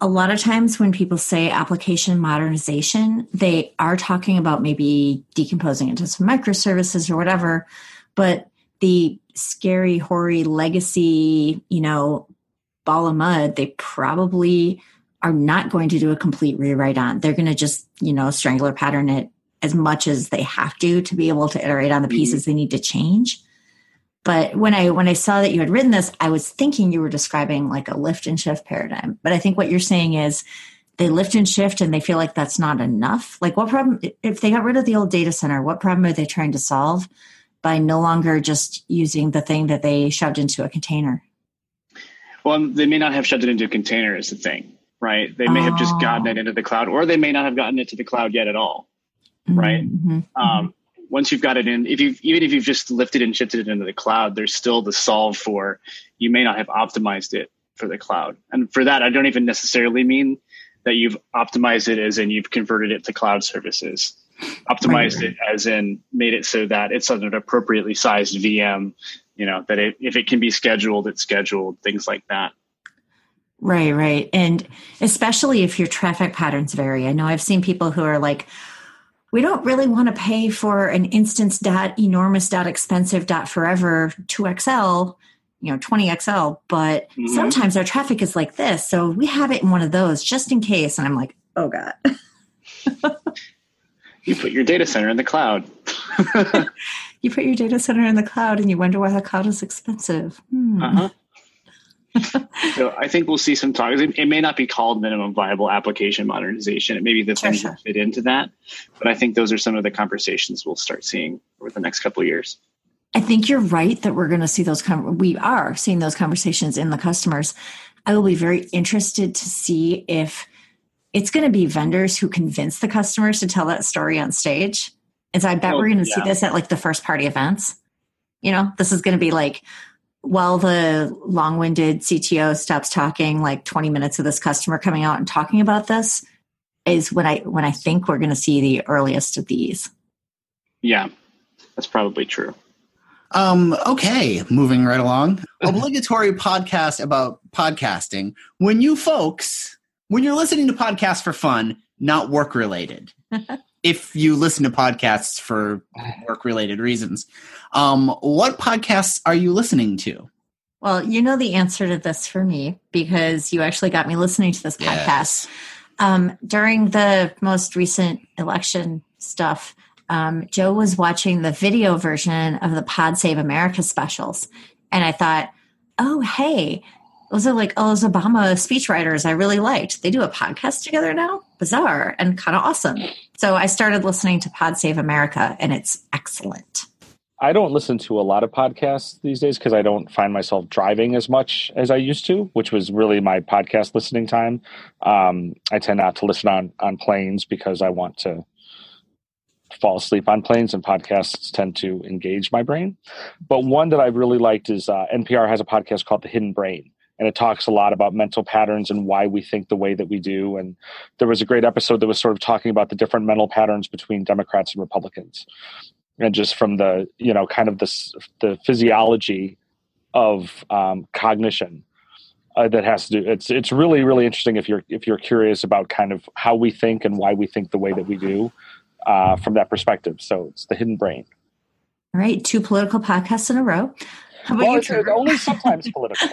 a lot of times when people say application modernization, they are talking about maybe decomposing into some microservices or whatever, but the scary, hoary legacy, you know, ball of mud, they probably are not going to do a complete rewrite on. They're going to just, you know, strangler pattern it as much as they have to to be able to iterate on the mm-hmm. pieces mm-hmm. they need to change. But when I when I saw that you had written this, I was thinking you were describing like a lift and shift paradigm. But I think what you're saying is they lift and shift and they feel like that's not enough. Like what problem if they got rid of the old data center, what problem are they trying to solve by no longer just using the thing that they shoved into a container? Well, they may not have shoved it into a container is the thing, right? They may oh. have just gotten it into the cloud or they may not have gotten it to the cloud yet at all, right? Mm-hmm. Um, once you've got it in, if you even if you've just lifted and shifted it into the cloud, there's still the solve for you may not have optimized it for the cloud. And for that, I don't even necessarily mean that you've optimized it as in you've converted it to cloud services. Optimized it as in made it so that it's an appropriately sized VM, you know, that it, if it can be scheduled, it's scheduled, things like that. Right, right. And especially if your traffic patterns vary. I know I've seen people who are like, we don't really want to pay for an instance dot enormous dot expensive dot forever 2xl you know 20xl but mm-hmm. sometimes our traffic is like this so we have it in one of those just in case and i'm like oh god you put your data center in the cloud. you put your data center in the cloud and you wonder why the cloud is expensive. Hmm. Uh-huh. So I think we'll see some talk. It, it, may not be called minimum viable application modernization. It may be the things sure. that fit into that. But I think those are some of the conversations we'll start seeing over the next couple of years. I think you're right that we're going to see those. Com- we are seeing those conversations in the customers. I will be very interested to see if it's going to be vendors who convince the customers to tell that story on stage. And so I bet oh, we're going to yeah. see this at like the first party events. You know, this is going to be like, while the long-winded CTO stops talking, like 20 minutes of this customer coming out and talking about this is when I when I think we're going to see the earliest of these. Yeah, that's probably true. Um, okay, moving right along. Obligatory podcast about podcasting. When you folks, when you're listening to podcasts for fun, not work related. if you listen to podcasts for work related reasons, um, what podcasts are you listening to? Well, you know the answer to this for me because you actually got me listening to this podcast. Yes. Um, during the most recent election stuff, um, Joe was watching the video version of the Pod Save America specials. And I thought, oh, hey, those are like all those Obama speechwriters I really liked. They do a podcast together now. Bizarre and kind of awesome. So I started listening to Pod Save America, and it's excellent. I don't listen to a lot of podcasts these days because I don't find myself driving as much as I used to, which was really my podcast listening time. Um, I tend not to listen on on planes because I want to fall asleep on planes, and podcasts tend to engage my brain. But one that I really liked is uh, NPR has a podcast called The Hidden Brain, and it talks a lot about mental patterns and why we think the way that we do. And there was a great episode that was sort of talking about the different mental patterns between Democrats and Republicans, and just from the you know kind of the the physiology of um, cognition. Uh, that has to do it's it's really really interesting if you're if you're curious about kind of how we think and why we think the way that we do uh, from that perspective. So it's the hidden brain. All right, two political podcasts in a row. How about well, you, only sometimes political.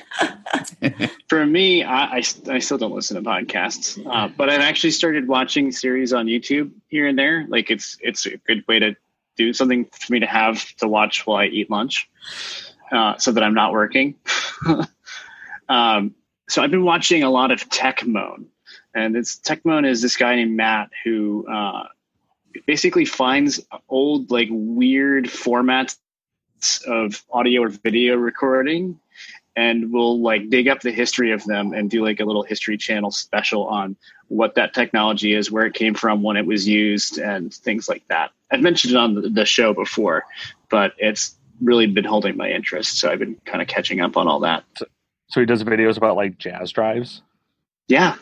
For me, I, I, I, still don't listen to podcasts, uh, but I've actually started watching series on YouTube here and there. Like it's it's a good way to do something for me to have to watch while I eat lunch, uh, so that I'm not working. um, so I've been watching a lot of Techmoan, and it's Techmoan is this guy named Matt who uh, basically finds old like weird formats of audio or video recording and we'll like dig up the history of them and do like a little history channel special on what that technology is where it came from when it was used and things like that. I've mentioned it on the show before but it's really been holding my interest so i've been kind of catching up on all that. So, so he does videos about like Jaz drives? Yeah.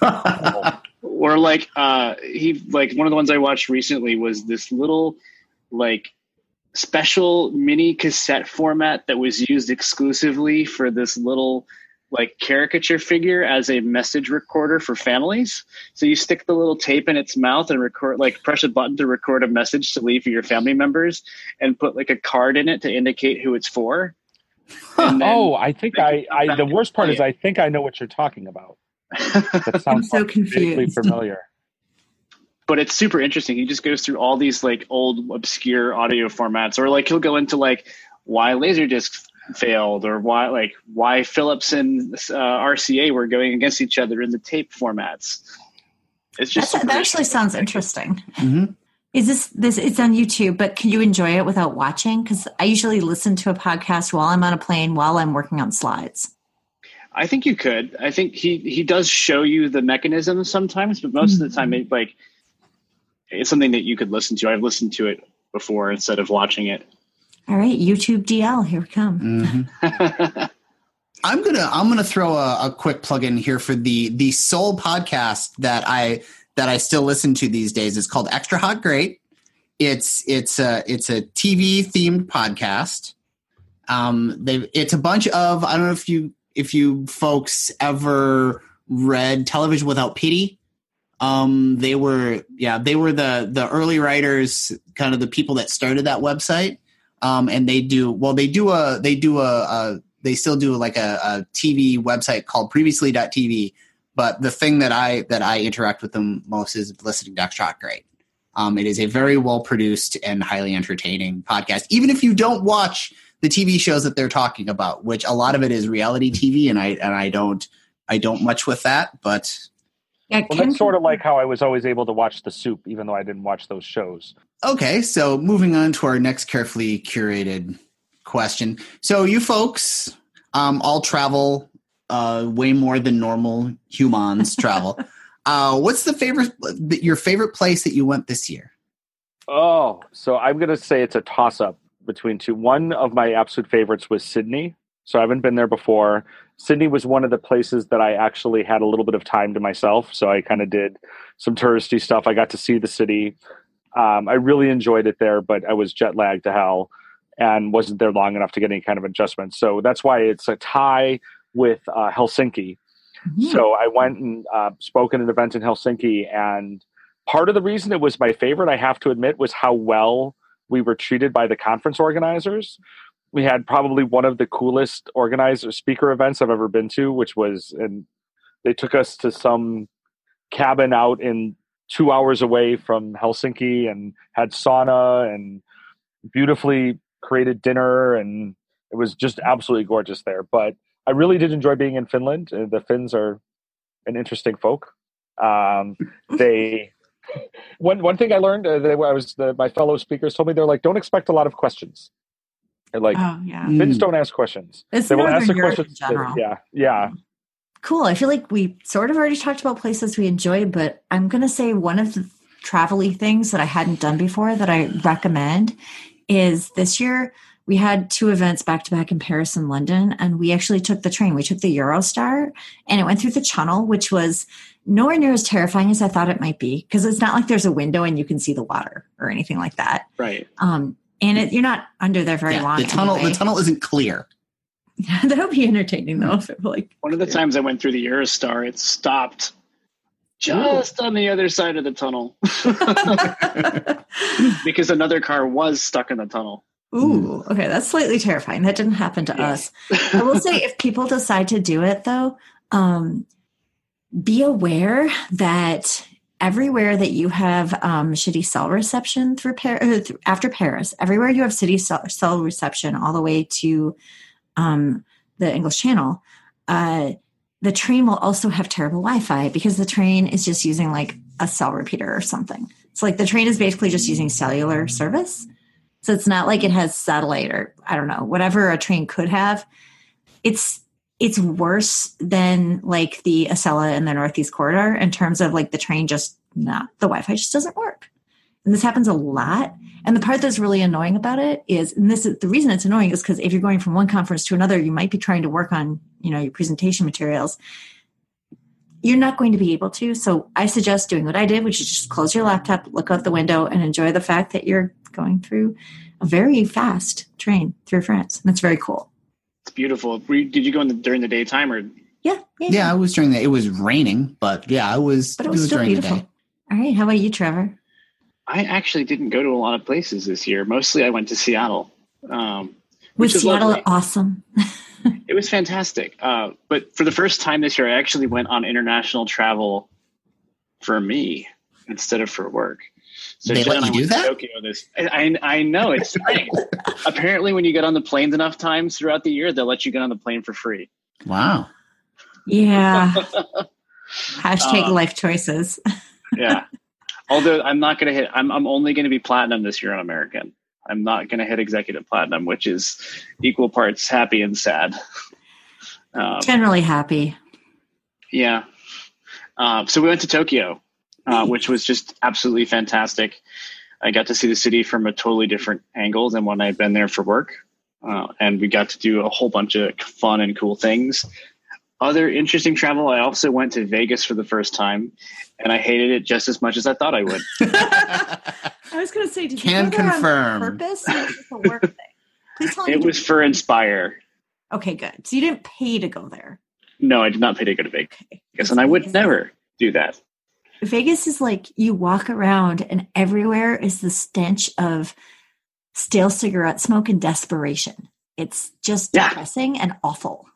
Or like uh he like one of the ones i watched recently was this little like special mini cassette format that was used exclusively for this little like caricature figure as a message recorder for families. So you stick the little tape in its mouth and record, like press a button to record a message to leave for your family members, and put like a card in it to indicate who it's for. oh, I think I, I the worst part is I think I know what you're talking about. That sounds I'm so confused. familiar. But it's super interesting. He just goes through all these like old obscure audio formats, or like he'll go into like why Laserdisc failed, or why like why Philips and uh, RCA were going against each other in the tape formats. It's just that actually sounds interesting. Mm-hmm. Is this this? It's on YouTube, but can you enjoy it without watching? Because I usually listen to a podcast while I'm on a plane while I'm working on slides. I think you could. I think he he does show you the mechanism sometimes, but most mm-hmm. of the time, it, like it's something that you could listen to. I've listened to it before instead of watching it. All right, YouTube DL, here we come. Mm-hmm. I'm gonna I'm gonna throw a, a, quick plug in here for the the sole podcast that I that I still listen to these days. It's called Extra Hot Great. It's it's a it's a TV themed podcast. Um, they it's a bunch of I don't know if you if you folks ever read Television Without Pity. Um, they were yeah they were the the early writers, kind of the people that started that website. Um, and they do well. They do a they do a, a they still do like a, a TV website called previously.tv, but the thing that I that I interact with them most is listening to Shot Great. Um, it is a very well produced and highly entertaining podcast. Even if you don't watch the TV shows that they're talking about, which a lot of it is reality TV, and I and I don't I don't much with that, but yeah, well, that's sort of like how I was always able to watch The Soup, even though I didn't watch those shows. Okay, so moving on to our next carefully curated question. So you folks um, all travel uh, way more than normal humans travel. Uh, what's the favorite your favorite place that you went this year? Oh, so I'm gonna say it's a toss up between two. One of my absolute favorites was Sydney. So I haven't been there before. Sydney was one of the places that I actually had a little bit of time to myself. So I kind of did some touristy stuff. I got to see the city. Um, I really enjoyed it there, but I was jet lagged to hell and wasn't there long enough to get any kind of adjustment. So that's why it's a tie with uh, Helsinki. Mm-hmm. So I went and uh, spoke at an event in Helsinki, and part of the reason it was my favorite, I have to admit, was how well we were treated by the conference organizers we had probably one of the coolest organizer speaker events I've ever been to, which was and they took us to some cabin out in two hours away from Helsinki and had sauna and beautifully created dinner and it was just absolutely gorgeous there. But I really did enjoy being in Finland. Uh, the Finns are an interesting folk. Um, they one one thing I learned uh, that I was the, my fellow speakers told me they're like don't expect a lot of questions like oh, yeah. Finns don't ask questions. It's they will ask the questions. Yeah, yeah. Cool. I feel like we sort of already talked about places we enjoy, but I'm going to say one of the travel things that I hadn't done before that I recommend is this year we had two events back to back in Paris and London, and we actually took the train. We took the Eurostar, and it went through the Channel, which was nowhere near as terrifying as I thought it might be because it's not like there's a window and you can see the water or anything like that. Right. Um, and it, you're not under there very yeah, long. The tunnel, anyway. the tunnel isn't clear. that would be entertaining though. If it were like one of the times I went through the Eurostar, it stopped just Ooh. on the other side of the tunnel because another car was stuck in the tunnel. Ooh, okay, that's slightly terrifying. That didn't happen to us. I will say, if people decide to do it, though, um, be aware that everywhere that you have um, shitty cell reception through, Par- uh, after Paris, everywhere you have city cell, cell reception all the way to um, the English Channel, uh, the train will also have terrible Wi-Fi because the train is just using like a cell repeater or something. So like the train is basically just using cellular service. So it's not like it has satellite or I don't know whatever a train could have. It's it's worse than like the Acela and the Northeast Corridor in terms of like the train just not the Wi-Fi just doesn't work. And this happens a lot. And the part that's really annoying about it is, and this is the reason it's annoying is because if you're going from one conference to another, you might be trying to work on, you know, your presentation materials. You're not going to be able to. So I suggest doing what I did, which is just close your laptop, look out the window, and enjoy the fact that you're going through a very fast train through France. And that's very cool. It's beautiful. Did you go in the, during the daytime or? Yeah, yeah. Yeah, I was during the. It was raining, but yeah, I was. But it was, it was still beautiful. All right. How about you, Trevor? I actually didn't go to a lot of places this year. Mostly, I went to Seattle. Um, was Seattle lovely. awesome? it was fantastic. Uh, but for the first time this year, I actually went on international travel for me instead of for work. So they let you do that? Tokyo this, I, I know it's strange. Apparently, when you get on the planes enough times throughout the year, they'll let you get on the plane for free. Wow. Yeah. Hashtag um, life choices. yeah. Although I'm not going to hit, I'm, I'm only going to be platinum this year on American. I'm not going to hit executive platinum, which is equal parts happy and sad. Um, Generally happy. Yeah. Uh, so we went to Tokyo uh, which was just absolutely fantastic. I got to see the city from a totally different angle than when I'd been there for work. Uh, and we got to do a whole bunch of fun and cool things. Other interesting travel, I also went to Vegas for the first time, and I hated it just as much as I thought I would. I was going to say, did Can you go confirm. on purpose or was a work thing? Please tell me. It was for Inspire. Okay, good. So you didn't pay to go there. No, I did not pay to go to Vegas, okay. and I would never do that. Vegas is like you walk around and everywhere is the stench of stale cigarette smoke and desperation. It's just yeah. depressing and awful.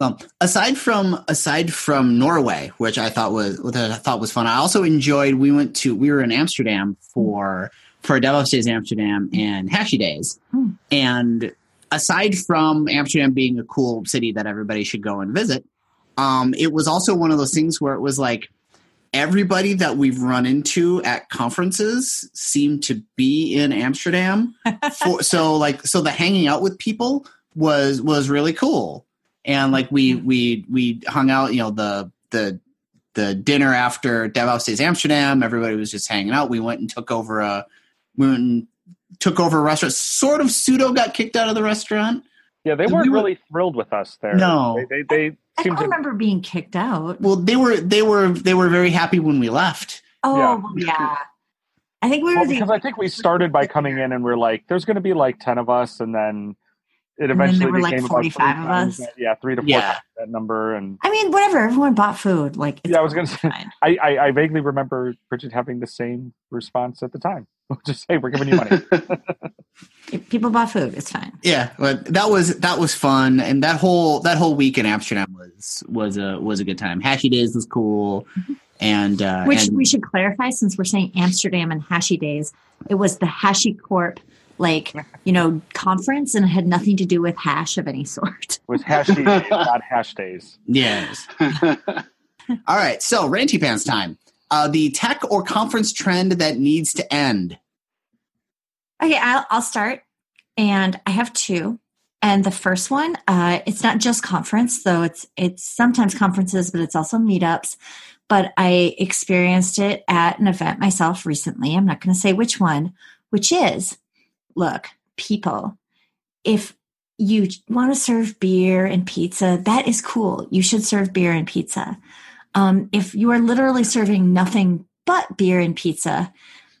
Well, aside from aside from Norway, which I thought was which I thought was fun, I also enjoyed. We went to we were in Amsterdam for for DevOps Days Amsterdam and HashiDays, Hmm. and aside from Amsterdam being a cool city that everybody should go and visit, um, it was also one of those things where it was like everybody that we've run into at conferences seemed to be in Amsterdam. For, so like so the hanging out with people was was really cool. And like we mm-hmm. we we hung out, you know, the the the dinner after DevOps Days Amsterdam, everybody was just hanging out. We went and took over a we went and took over a restaurant. Sort of pseudo got kicked out of the restaurant. Yeah, they weren't were- really thrilled with us there. No. they they, they I seemed don't to. remember being kicked out. Well, they were they were they were very happy when we left. Oh, Yeah. yeah. I think we were Well, the because I think we started by coming in and we're like, there's going to be like ten of us, and then it And then there eventually were, like, became about 45 of us. that- Yeah, three to four Yeah. times that number, and I mean, whatever. Everyone bought food. Like, it's Yeah, I was gonna say- I, I, I vaguely remember Bridget having the same response at the time. Just hey, we're giving you money. If people bought food. It's fine. Yeah, but that was that was fun, and that whole that whole week in Amsterdam was was a was a good time. HashiDays was cool, and uh, Which and- we should clarify since we're saying Amsterdam and HashiDays. It was the HashiCorp, like, you know, conference and it had nothing to do with hash of any sort. It was hash days, not hash days. yes. All right, so Ranty Pants time. Uh, the tech or conference trend that needs to end. Okay, I'll, I'll start. And I have two. And the first one, uh, it's not just conference, though it's it's sometimes conferences, but it's also meetups. But I experienced it at an event myself recently. I'm not going to say which one, which is look, people, if you want to serve beer and pizza, that is cool. You should serve beer and pizza. Um, if you are literally serving nothing but beer and pizza,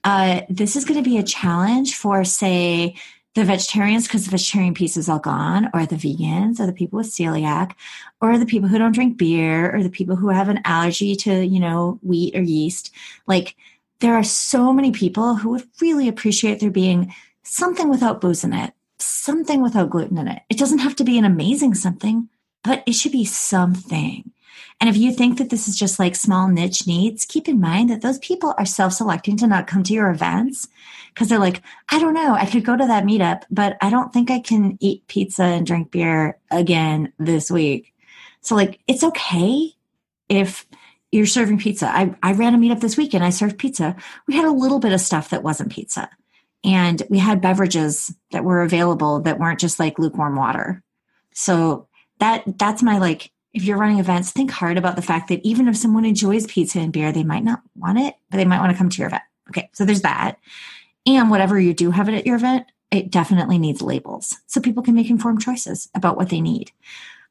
uh, this is going to be a challenge for, say, the vegetarians because the vegetarian piece is all gone, or the vegans, or the people with celiac, or the people who don't drink beer, or the people who have an allergy to, you know, wheat or yeast. Like, there are so many people who would really appreciate there being something without booze in it, something without gluten in it. It doesn't have to be an amazing something, but it should be something. And if you think that this is just like small niche needs, keep in mind that those people are self selecting to not come to your events because they're like, I don't know, I could go to that meetup, but I don't think I can eat pizza and drink beer again this week. So, like, it's okay if you're serving pizza. I, I ran a meetup this week and I served pizza. We had a little bit of stuff that wasn't pizza. And we had beverages that were available that weren't just like lukewarm water. So that that's my like if you're running events, think hard about the fact that even if someone enjoys pizza and beer, they might not want it, but they might want to come to your event. Okay, so there's that. And whatever you do have it at your event, it definitely needs labels so people can make informed choices about what they need.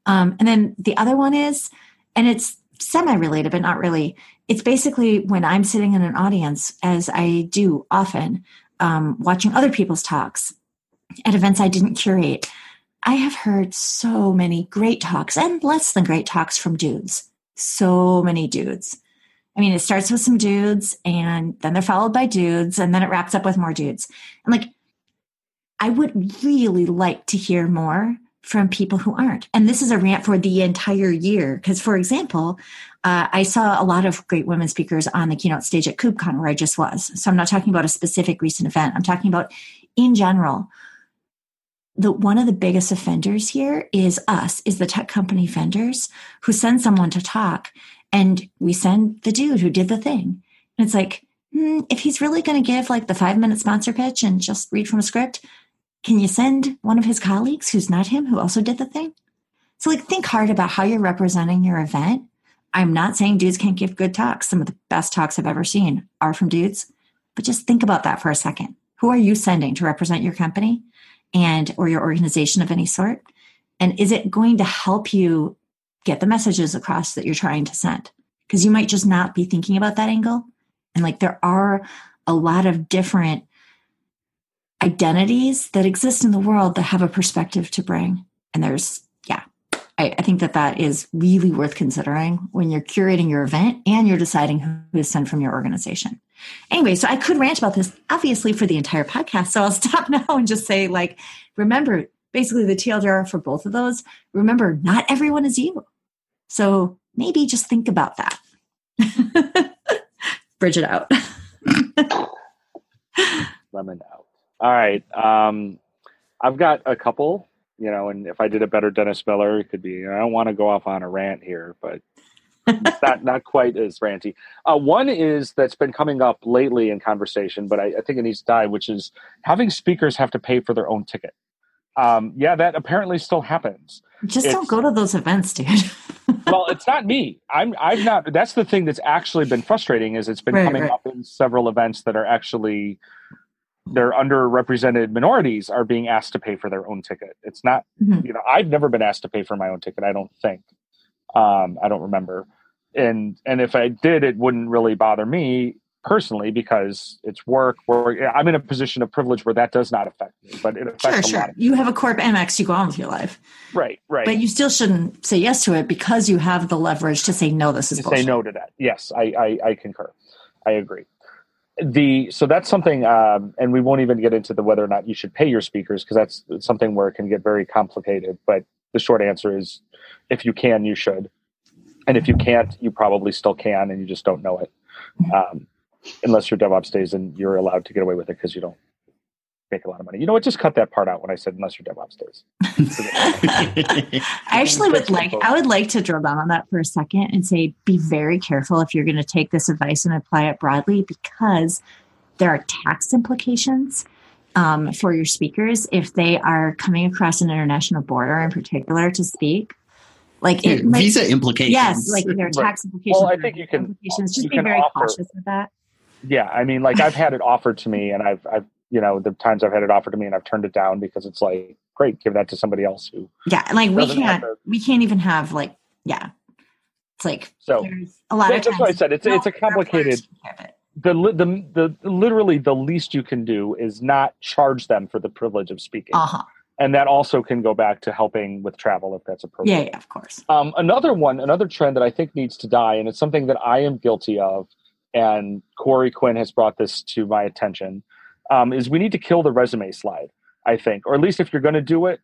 Um, and then the other one is, and it's semi related, but not really. It's basically when I'm sitting in an audience, as I do often, um, watching other people's talks at events I didn't curate. I have heard so many great talks and less than great talks from dudes. So many dudes. I mean, it starts with some dudes and then they're followed by dudes and then it wraps up with more dudes. And like, I would really like to hear more from people who aren't. And this is a rant for the entire year. Because, for example, uh, I saw a lot of great women speakers on the keynote stage at KubeCon where I just was. So I'm not talking about a specific recent event. I'm talking about in general the one of the biggest offenders here is us is the tech company vendors who send someone to talk and we send the dude who did the thing. And it's like hmm, if he's really going to give like the five minute sponsor pitch and just read from a script can you send one of his colleagues who's not him who also did the thing? So like think hard about how you're representing your event. I'm not saying dudes can't give good talks. Some of the best talks i've ever seen are from dudes but just think about that for a second. Who are you sending to represent your company and or your organization of any sort? And is it going to help you get the messages across that you're trying to send? Because you might just not be thinking about that angle. And like there are a lot of different identities that exist in the world that have a perspective to bring. And there's yeah I, I think that that is really worth considering when you're curating your event and you're deciding who is sent from your organization anyway, so I could rant about this obviously for the entire podcast. So I'll stop now and just say, like, remember, basically the TLDR for both of those. Remember, not everyone is you. So maybe just think about that. Bridge it out. Lemon out. All right. Um, I've got a couple, you know, and if I did a better Dennis Miller, it could be. I don't want to go off on a rant here, but not not quite as ranty. Uh, one is that's been coming up lately in conversation, but I, I, think it needs to die, which is having speakers have to pay for their own ticket. Um, yeah, that apparently still happens. Just it's, don't go to those events, dude. well, it's not me. I'm I've not. That's the thing that's actually been frustrating is it's been right, coming right. up in several events that are actually their underrepresented minorities are being asked to pay for their own ticket. It's not, mm-hmm. you know, I've never been asked to pay for my own ticket. I don't think. Um, I don't remember. And and if I did, it wouldn't really bother me personally because it's work. Work. I'm in a position of privilege where that does not affect me, but it affects sure, sure. You have a corp Amex, you go on with your life. Right, right. But you still shouldn't say yes to it because you have the leverage to say no. This is to say no to that. Yes, I, I, I concur. I agree the so that's something um, and we won't even get into the whether or not you should pay your speakers because that's something where it can get very complicated but the short answer is if you can you should and if you can't you probably still can and you just don't know it um, unless your devops days and you're allowed to get away with it because you don't make a lot of money. You know what? Just cut that part out when I said unless your DevOps days. I actually would like I would like to drill down on that for a second and say be very careful if you're going to take this advice and apply it broadly because there are tax implications um, for your speakers if they are coming across an international border in particular to speak. Like it, visa implications. Yes, like there are tax implications. Well, I think you can. Implications. Just be very offer, cautious with that. Yeah, I mean, like I've had it offered to me, and I've I've you know the times I've had it offered to me and I've turned it down because it's like great, give that to somebody else who yeah, like we can't we can't even have like yeah, it's like so a lot of that's what I said. It's it's a complicated. The, the the literally the least you can do is not charge them for the privilege of speaking. Uh-huh. And that also can go back to helping with travel if that's appropriate. Yeah, yeah, of course. Um, another one, another trend that I think needs to die, and it's something that I am guilty of, and Corey Quinn has brought this to my attention, um, is we need to kill the resume slide. I think, or at least if you're going to do it,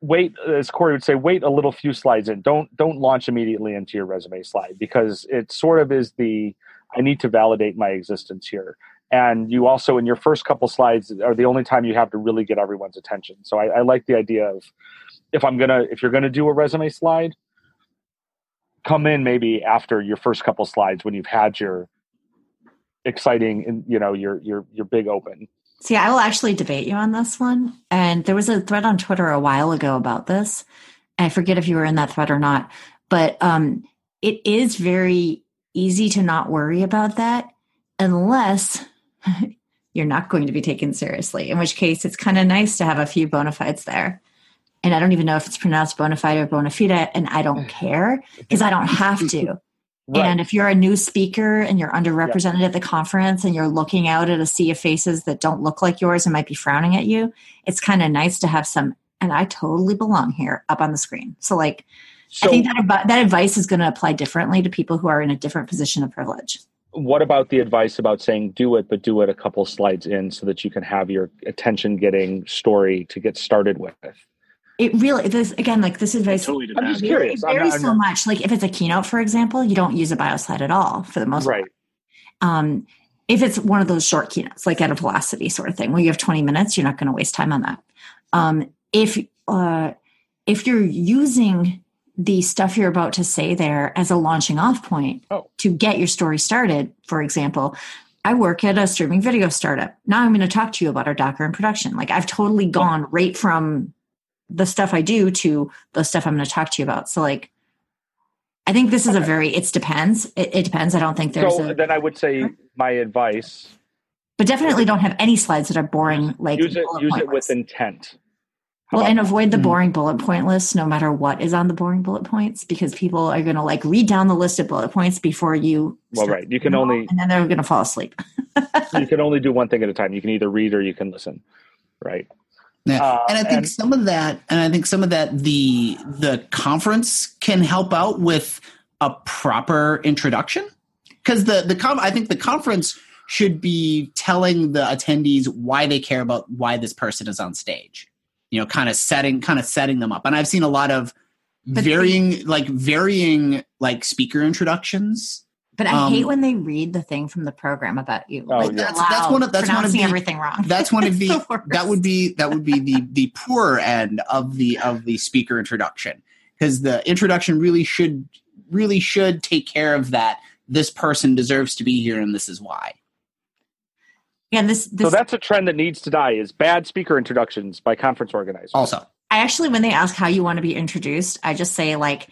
wait. As Corey would say, wait a little few slides in. Don't don't launch immediately into your resume slide because it sort of is the I need to validate my existence here. And you also, in your first couple slides, are the only time you have to really get everyone's attention. So I, I like the idea of if I'm gonna if you're gonna do a resume slide, come in maybe after your first couple slides when you've had your exciting and you know your your your big open see i will actually debate you on this one and there was a thread on twitter a while ago about this i forget if you were in that thread or not but um it is very easy to not worry about that unless you're not going to be taken seriously in which case it's kind of nice to have a few bona fides there and I don't even know if it's pronounced bona fide or bona fide, and I don't care because I don't have to. Right. And if you're a new speaker and you're underrepresented at the conference and you're looking out at a sea of faces that don't look like yours and might be frowning at you, it's kind of nice to have some, and I totally belong here up on the screen. So, like, so, I think that, that advice is going to apply differently to people who are in a different position of privilege. What about the advice about saying do it, but do it a couple slides in so that you can have your attention getting story to get started with? it really this again like this advice totally I'm just curious. It varies so much. Like if it's a keynote, for example, you don't use a bio slide at all for the most right. part. Um, if it's one of those short keynotes, like at a velocity sort of thing, where you have 20 minutes, you're not going to waste time on that. Um, if uh, if you're using the stuff you're about to say there as a launching off point oh. to get your story started, for example, I work at a streaming video startup. Now I'm going to talk to you about our Docker in production. Like I've totally gone right from the stuff I do to the stuff I'm going to talk to you about. So like, I think this is okay. a very, it depends. It, it, depends. I don't think there's so a, then I would say my advice, but definitely don't have any slides that are boring. Like use it, use it with intent. How well, and avoid the mm-hmm. boring bullet point list no matter what is on the boring bullet points because people are going to like read down the list of bullet points before you. Well, right. You can only. And then they're going to fall asleep. you can only do one thing at a time. You can either read or you can listen. Right. Yeah. Uh, and I think and, some of that, and I think some of that, the the conference can help out with a proper introduction because the the com- I think the conference should be telling the attendees why they care about why this person is on stage. You know, kind of setting kind of setting them up. And I've seen a lot of But varying like varying like speaker introductions. But I Um, hate when they read the thing from the program about you. Oh, like, yeah. That's- that's one of- that's one of pronouncing the- everything wrong. That's one of the The that would be that would be the the poorer end of the of the speaker introduction because the introduction really should really should take care of that this person deserves to be here and this is why yeah. This this so that's a trend that needs to die is bad speaker introductions by conference organizers. also I actually, when they ask how you want to be introduced, I just say like,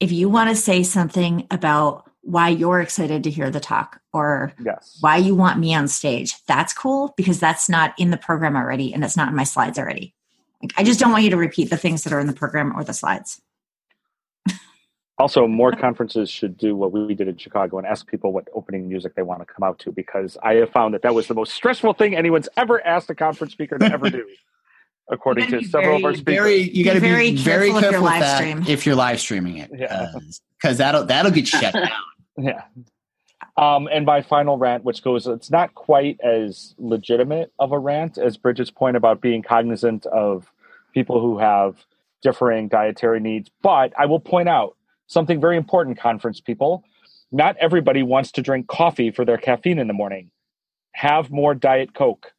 if you want to say something about why you're excited to hear the talk or Yes. why you want me on stage, that's cool because that's not in the program already and it's not in my slides already. Like, I just don't want you to repeat the things that are in the program or the slides. Also, more conferences should do what we did in Chicago and ask people what opening music they want to come out to because I have found that that was the most stressful thing anyone's ever asked a conference speaker to ever do, according gotta to be several of our speakers. very you got to be very very careful if careful you're with live that stream. if you're live streaming it Yeah. because that'll that'll get shut down Yeah. Um, and my final rant, which goes, it's not quite as legitimate of a rant as Bridget's point about being cognizant of people who have differing dietary needs. But I will point out something very important, conference people. Not everybody wants to drink coffee for their caffeine in the morning. Have more Diet Coke.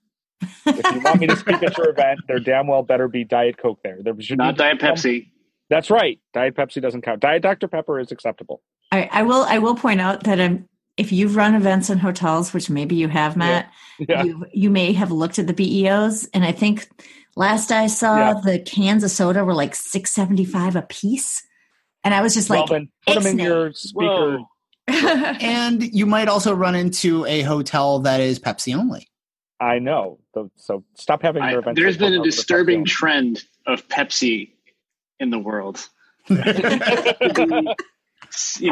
If you want me to speak at your event, there damn well better be Diet Coke there. There should Not be Diet Pepsi. That's right. Diet Pepsi doesn't count. Diet Dr. Pepper is acceptable. I, I will. I will point out that um, if you've run events in hotels, which maybe you have, Matt, Yeah. you you may have looked at the BEOs, and I think last I saw Yeah. the cans of soda were like six seventy five a piece, and I was just like, then put them in your speaker. And you might also run into a hotel that is pepsi only I know. So- So stop having your events. there's been a disturbing trend of Pepsi in the world. you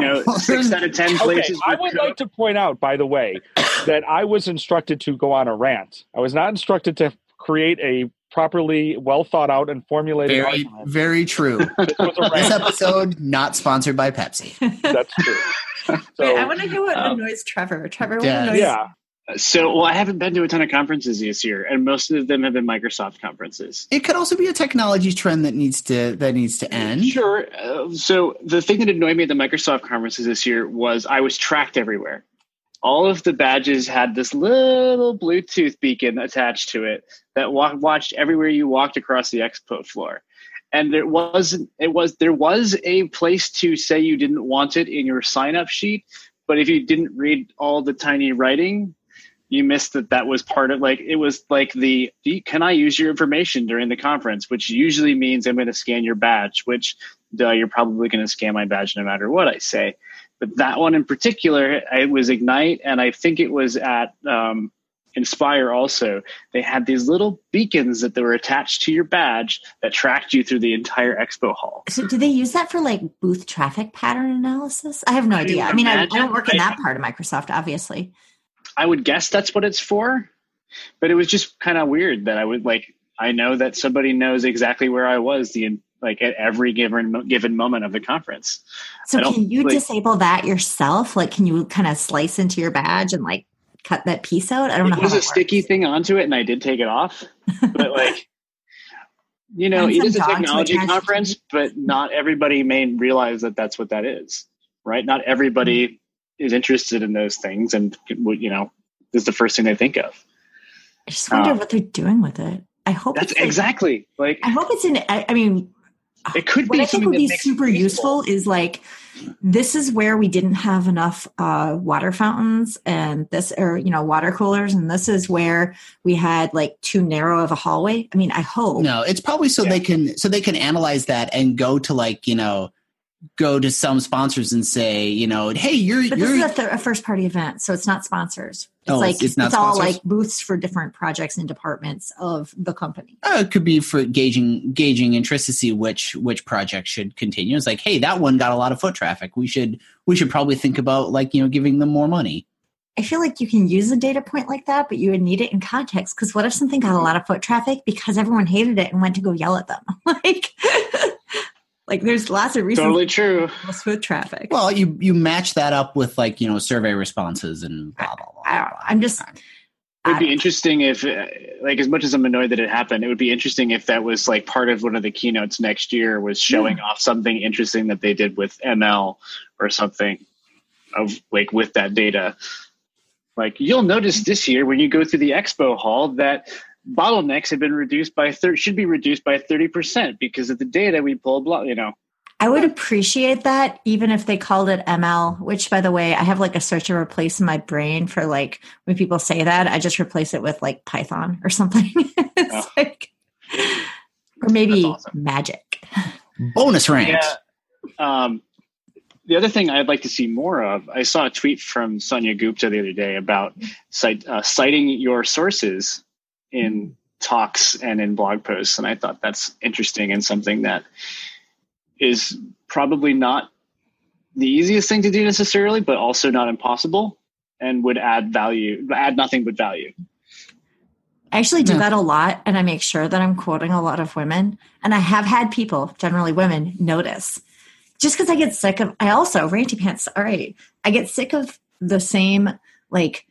know, six out of ten Okay, places. I would Coke- like to point out, by the way, that I was instructed to go on a rant. I was not instructed to create a properly well thought out and formulated very argument. very true This this episode not sponsored by pepsi That's true. Wait, I want to hear what um, annoys Trevor. Trevor, what yeah. annoys yeah, So, well, I haven't been to a ton of conferences this year, and most of them have been Microsoft conferences. it could also be a technology trend that needs to that needs to end Sure. Uh, so the thing that annoyed me at the Microsoft conferences this year was I was tracked everywhere. All of the badges had this little Bluetooth beacon attached to it that wa- watched everywhere you walked across the expo floor. And there was it was there was a place to say you didn't want it in your sign up sheet, but if you didn't read all the tiny writing, you missed that that was part of like it was like the can I use your information during the conference, which usually means I'm going to scan your badge, which duh, you're probably going to scan my badge no matter what I say. But that one in particular, it was Ignite, and I think it was at um, Inspire also. They had these little beacons that they were attached to your badge that tracked you through the entire expo hall. So do they use that for like booth traffic pattern analysis? I have no I idea. I mean, I, I don't work in that part of Microsoft, obviously. I would guess that's what it's for, but it was just kind of weird that I would like. I know that somebody knows exactly where I was the like at every given given moment of the conference. So can you like- disable that yourself? Like, can you kind of slice into your badge and like cut that piece out? I don't know. It was how a sticky thing onto it, and I did take it off. But like, you know, it is a technology to conference, but not everybody may realize that that's what that is, right? Not everybody Mm-hmm. is interested in those things, and you know, this is the first thing they think of. I just wonder uh, what they're doing with it. I hope That's like- exactly like I hope it's in. I, I mean, it could what be I think would be super it useful is like this is where we didn't have enough uh, water fountains and this or you know water coolers and this is where we had like too narrow of a hallway. I mean i hope. No, it's probably so Yeah. they can so they can analyze that and go to like you know go to some sponsors and say you know hey you're but this you're is a, th- a first party event so it's not sponsors it's Oh, like it's- it's not all like booths for different projects and departments of the company uh, it could be for gauging gauging interest to see which which project should continue. It's like hey that one got a lot of foot traffic. We should we should probably think about like you know giving them more money. I feel like you can use a data point like that, but you would need it in context. Because what if something got a lot of foot traffic because everyone hated it and went to go yell at them? like, like there's lots of reasons totally true. for foot traffic. Well, you you match that up with like you know survey responses and blah blah blah. I don't know. I'm just, It would be interesting if, uh, like, as much as I'm annoyed that it happened, it would be interesting if that was like part of one of the keynotes next year was showing off something interesting that they did with ML or something of like with that data. Like, you'll notice this year when you go through the expo hall that bottlenecks have been reduced by third should be reduced by 30% because of the data we pulled, blah, you know. I would appreciate that even if they called it ML, which by the way, I have like a search and replace in my brain for like when people say that, I just replace it with like Python or something. it's Oh. like, or maybe awesome. magic. Bonus rant. Yeah. Um, the other thing I'd like to see more of, I saw a tweet from Sonia Gupta the other day about cite, uh, citing your sources in talks and in blog posts, and I thought that's interesting and something that is probably not the easiest thing to do necessarily, but also not impossible, and would add value, add nothing but value. I actually do Yeah. that a lot and I make sure that I'm quoting a lot of women. And I have had people, generally women, notice. Just because I get sick of I also, ranty pants, all right. I get sick of the same like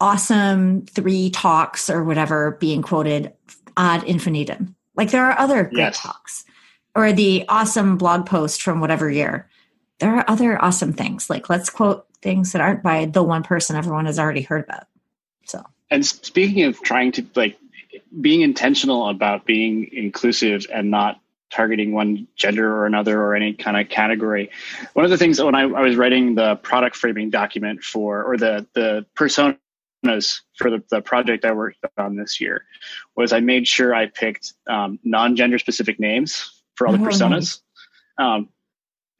awesome three talks or whatever being quoted ad infinitum. Like there are other great Yes. talks. Or the awesome blog post from whatever year. There are other awesome things. Like let's quote things that aren't by the one person everyone has already heard about. So And speaking of trying to like being intentional about being inclusive and not targeting one gender or another or any kind of category. One of the things when I, I was writing the product framing document for or the the personas for the, the project I worked on this year was I made sure I picked um, non-gender specific names for all the Oh, personas. Um,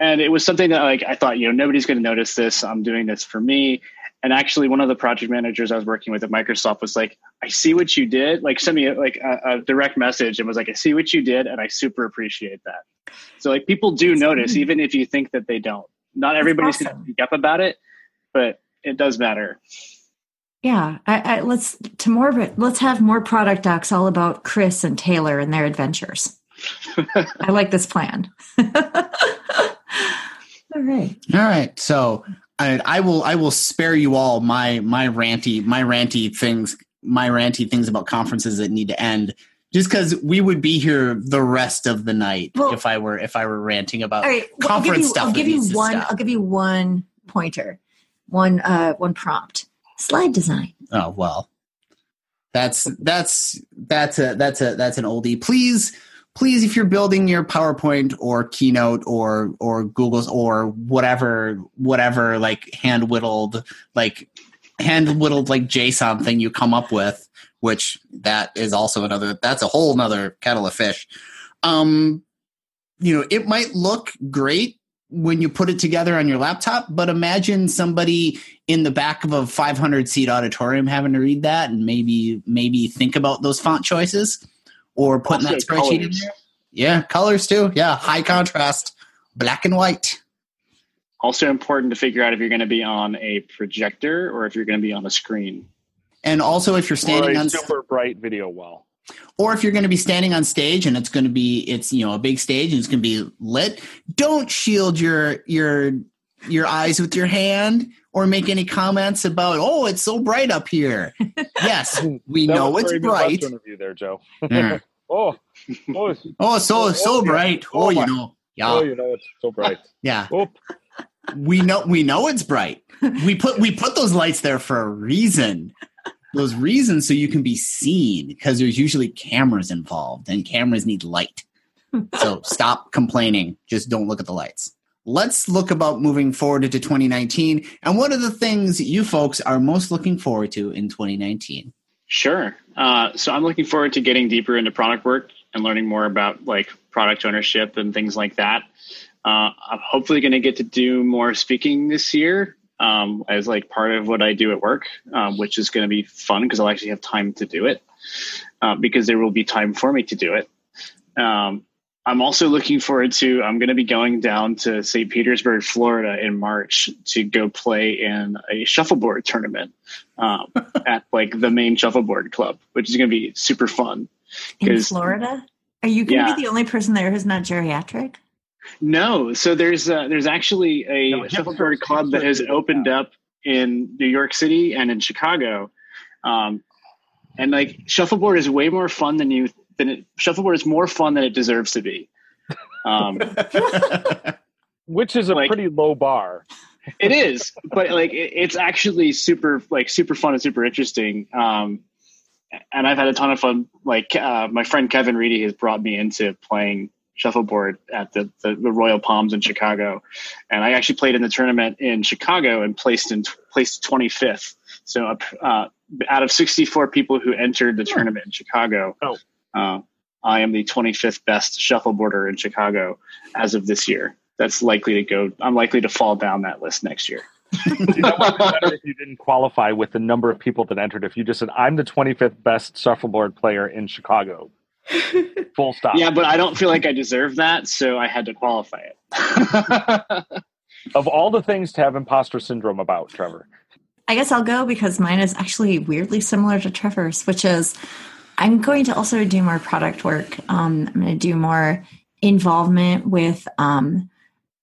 and it was something that like I thought, you know, nobody's going to notice this. I'm doing this for me. And actually, one of the project managers I was working with at Microsoft was like, "I see what you did." Like, sent me like a, a direct message and was like, "I see what you did, and I super appreciate that." So, like, people do notice, neat. even if you think that they don't. Not everybody's going to speak up about it, but it does matter. Yeah, I, I, let's to more. of it- Let's have more product docs all about Chris and Taylor and their adventures. I like this plan. all right. All right. So I, I will I will spare you all my my ranty my ranty things my ranty things about conferences that need to end just because we would be here the rest of the night Well- if I were if I were ranting about All right. well, I'll give conference you, stuff. I'll give you one. I'll give you one pointer, one uh, one prompt. Slide design. Oh well, that's that's that's a that's a that's an oldie. Please, please, if you're building your PowerPoint or Keynote or or Google's or whatever whatever like hand whittled like hand whittled like JSON thing you come up with, which that is also another that's a whole another kettle of fish. Um, you know, it might look great when you put it together on your laptop, but imagine somebody in the back of a 500 seat auditorium having to read that and maybe maybe think about those font choices or putting Also that spreadsheet in there. Yeah, colors too. Yeah, high contrast, black and white. Also important to figure out if you're going to be on a projector or if you're going to be on a screen. And also, if you're Or standing a on, super bright video wall. Or if you're going to be standing on stage and it's going to be, it's you know a big stage and it's going to be lit. Don't shield your your your eyes with your hand or make any comments about, oh, it's so bright up here. yes, we That know it's bright. Western review there, Joe. Yeah. Oh, oh, Oh, so oh, so Oh, yeah. bright. Oh, Oh, you know. Yeah. oh, you know it's so bright. Yeah. Oh, We know we know it's bright. We put we put those lights there for a reason. Those reasons so you can be seen because there's usually cameras involved and cameras need light. So stop complaining. Just don't look at the lights. Let's look about moving forward into 2019 and what are the things you folks are most looking forward to in 2019? Sure. Uh, so I'm looking forward to getting deeper into product work and learning more about like product ownership and things like that. Uh, I'm hopefully going to get to do more speaking this year um, as like part of what I do at work, um, which is going to be fun because I'll actually have time to do it uh, because there will be time for me to do it. Um, I'm also looking forward to. I'm going to be going down to St. Petersburg, Florida, in March to go play in a shuffleboard tournament um, at like the main shuffleboard club, which is going to be super fun. In Florida? Are you going to Yeah. be the only person there who's not geriatric? No, so there's uh, there's actually a No, shuffleboard club that has opened that. up in New York City and in Chicago. Um, and like shuffleboard is way more fun than you than it, shuffleboard is more fun than it deserves to be. Um, which is a Like- pretty low bar. it is, but like it, it's actually super like super fun and super interesting. Um, and I've had a ton of fun. Like uh, my friend Kevin Reedy has brought me into playing shuffleboard at the, the the Royal Palms in Chicago, and I actually played in the tournament in Chicago and placed in placed twenty fifth. So uh, out of sixty four people who entered the tournament in Chicago, Oh. uh, I am the twenty fifth best shuffleboarder in Chicago as of this year. That's likely to go. I'm likely to fall down that list next year. You know what would be better if you didn't qualify with the number of people that entered. If you just said, "I'm the 25th best shuffleboard player in Chicago," full stop. Yeah, but I don't feel like I deserve that, so I had to qualify it. Of all the things to have imposter syndrome about, Trevor, I guess I'll go because mine is actually weirdly similar to Trevor's, which is I'm going to also do more product work. Um, I'm going to do more involvement with. Um,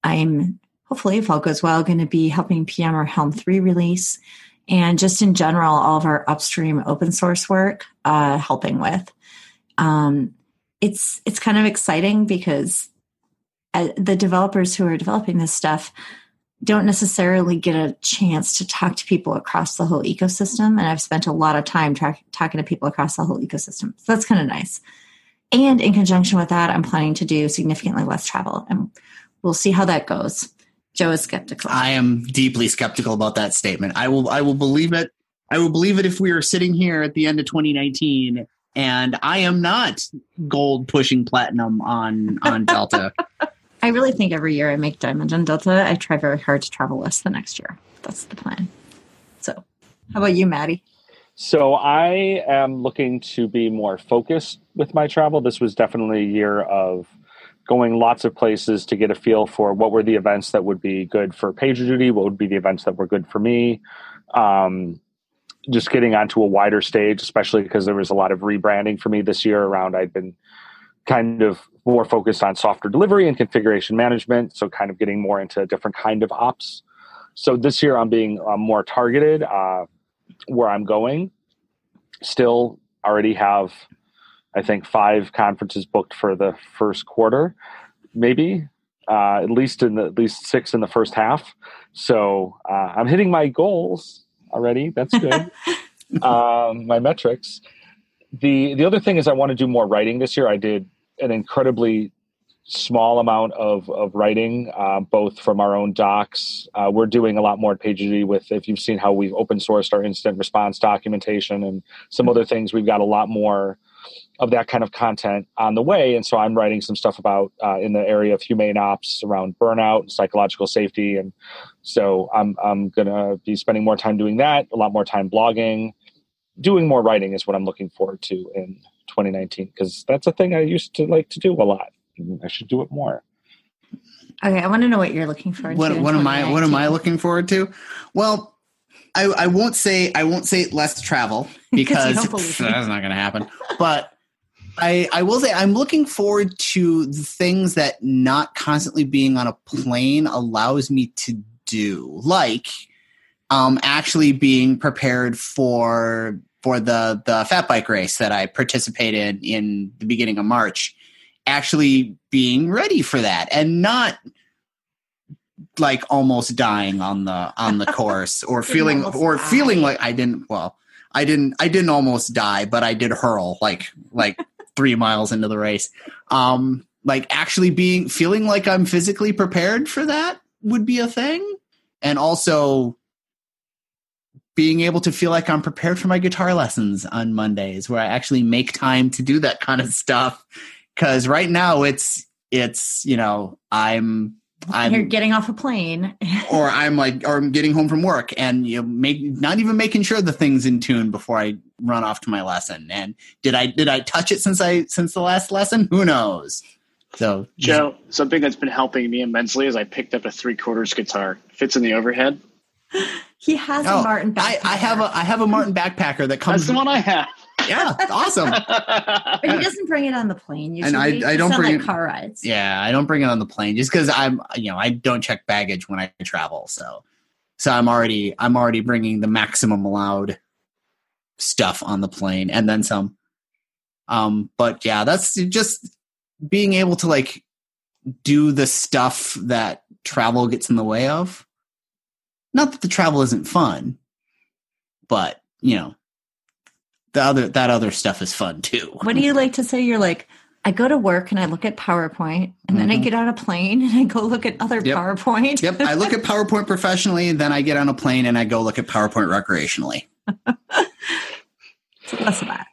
I'm hopefully, if all goes well, going to be helping PM our Helm three release, and just in general, all of our upstream open source work, uh, helping with. Um, it's it's kind of exciting because uh, the developers who are developing this stuff don't necessarily get a chance to talk to people across the whole ecosystem. And I've spent a lot of time tra- talking to people across the whole ecosystem. So that's kind of nice. And in conjunction with that, I'm planning to do significantly less travel. And we'll see how that goes. Joe is skeptical. I am deeply skeptical about that statement. I will I will believe it. I will believe it if we are sitting here at the end of 2019 and I am not gold pushing platinum on on Delta. I really think every year I make Diamond on Delta, I try very hard to travel less the next year. That's the plan. So, how about you, Matty? So I am looking to be more focused with my travel. This was definitely a year of going lots of places to get a feel for what were the events that would be good for PagerDuty, what would be the events that were good for me. Um, just getting onto a wider stage, especially because there was a lot of rebranding for me this year around I'd been kind of more focused on software delivery and configuration management. So kind of getting more into a different kind of ops. So this year I'm being uh, more targeted. Uh, where I'm going. Still already have, I think, five conferences booked for the first quarter, maybe uh, at least in the at least six in the first half. So uh, I'm hitting my goals already. That's good. um, my metrics. The the other thing is I want to do more writing this year. I did an incredibly small amount of, of writing, uh, both from our own docs. Uh, we're doing a lot more at PagerDuty with, if you've seen how we've open sourced our incident response documentation and some other things, we've got a lot more of that kind of content on the way. And so I'm writing some stuff about uh, in the area of humane ops around burnout and psychological safety. And so I'm, I'm going to be spending more time doing that, a lot more time blogging. Doing more writing is what I'm looking forward to in 2019 because that's a thing I used to like to do a lot. I should do it more. Okay, I want to know what you're looking forward what what am I what am I looking forward to? Well, I, I won't say I won't say less travel 'Cause because don't believe me. that's not going to happen. But I I will say I'm looking forward to the things that not constantly being on a plane allows me to do, like um actually being prepared for for the the fat bike race that I participated in the beginning of March. Actually being ready for that and not like almost dying on the on the course or feeling or die. feeling like I didn't well I didn't I didn't almost die but I did hurl like like 3 miles into the race. Um like actually being feeling like I'm physically prepared for that would be a thing. And also being able to feel like I'm prepared for my guitar lessons on Mondays where I actually make time to do that kind of stuff. Cuz right now it's it's you know I'm I'm You're getting off a plane. or I'm like, or I'm getting home from work and you know, make not even making sure the thing's in tune before I run off to my lesson. And did I did I touch it since I since the last lesson? Who knows? So Joe, something that's been helping me immensely is I picked up a three quarters guitar. Fits in the overhead. he has Oh, a Martin. I, I have a I have a Martin backpacker that comes. That's the one I have. Yeah, awesome. But he doesn't bring it on the plane. Usually. And I- I Just don't on, bring like, it- car rides. Yeah, I don't bring it on the plane just because I'm you know I don't check baggage when I travel. So so I'm already I'm already bringing the maximum allowed stuff on the plane and then some. Um, but yeah, that's just being able to like do the stuff that travel gets in the way of. Not that the travel isn't fun, but you know, the other that other stuff is fun too. What do you like to say? You're like, I go to work and I look at PowerPoint, and then I Mhm. get on a plane and I go look at other Yep. PowerPoint. Yep, I look at PowerPoint professionally, and then I get on a plane and I go look at PowerPoint recreationally. So less of that.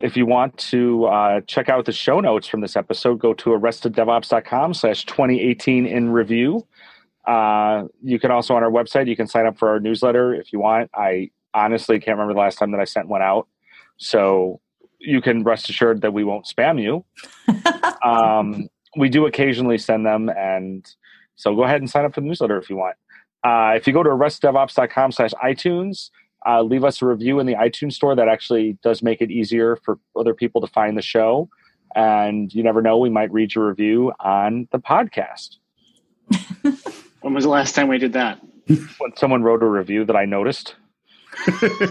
If you want to uh, check out the show notes from this episode, go to arresteddevops.com slash 2018 in review. Uh, you can also on our website, you can sign up for our newsletter if you want. I honestly can't remember the last time that I sent one out. So you can rest assured that we won't spam you. um, we do occasionally send them. And so go ahead and sign up for the newsletter if you want. Uh, if you go to arresteddevops.com slash iTunes, uh, leave us a review in the iTunes store. That actually does make it easier for other people to find the show. And you never know, we might read your review on the podcast. When was the last time we did that? When someone wrote a review that I noticed.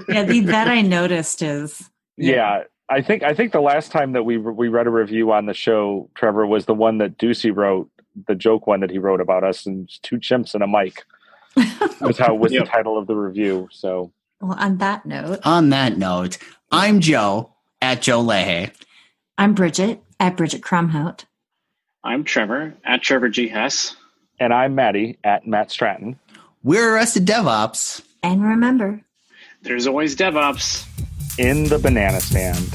Yeah, the that I noticed is Yeah. I think I think the last time that we we read a review on the show, Trevor, was the one that Ducey wrote, the joke one that he wrote about us, and two chimps and a mic. was how was Yep. the title of the review. So well. On that note, On that note, I'm Joe at Joe Laha. I'm Bridget at Bridget Kromhout. I'm Trevor at Trevor G. Hess. and I'm Matty at Matt Stratton. We're Arrested DevOps. And remember, There's always DevOps. in the banana stand.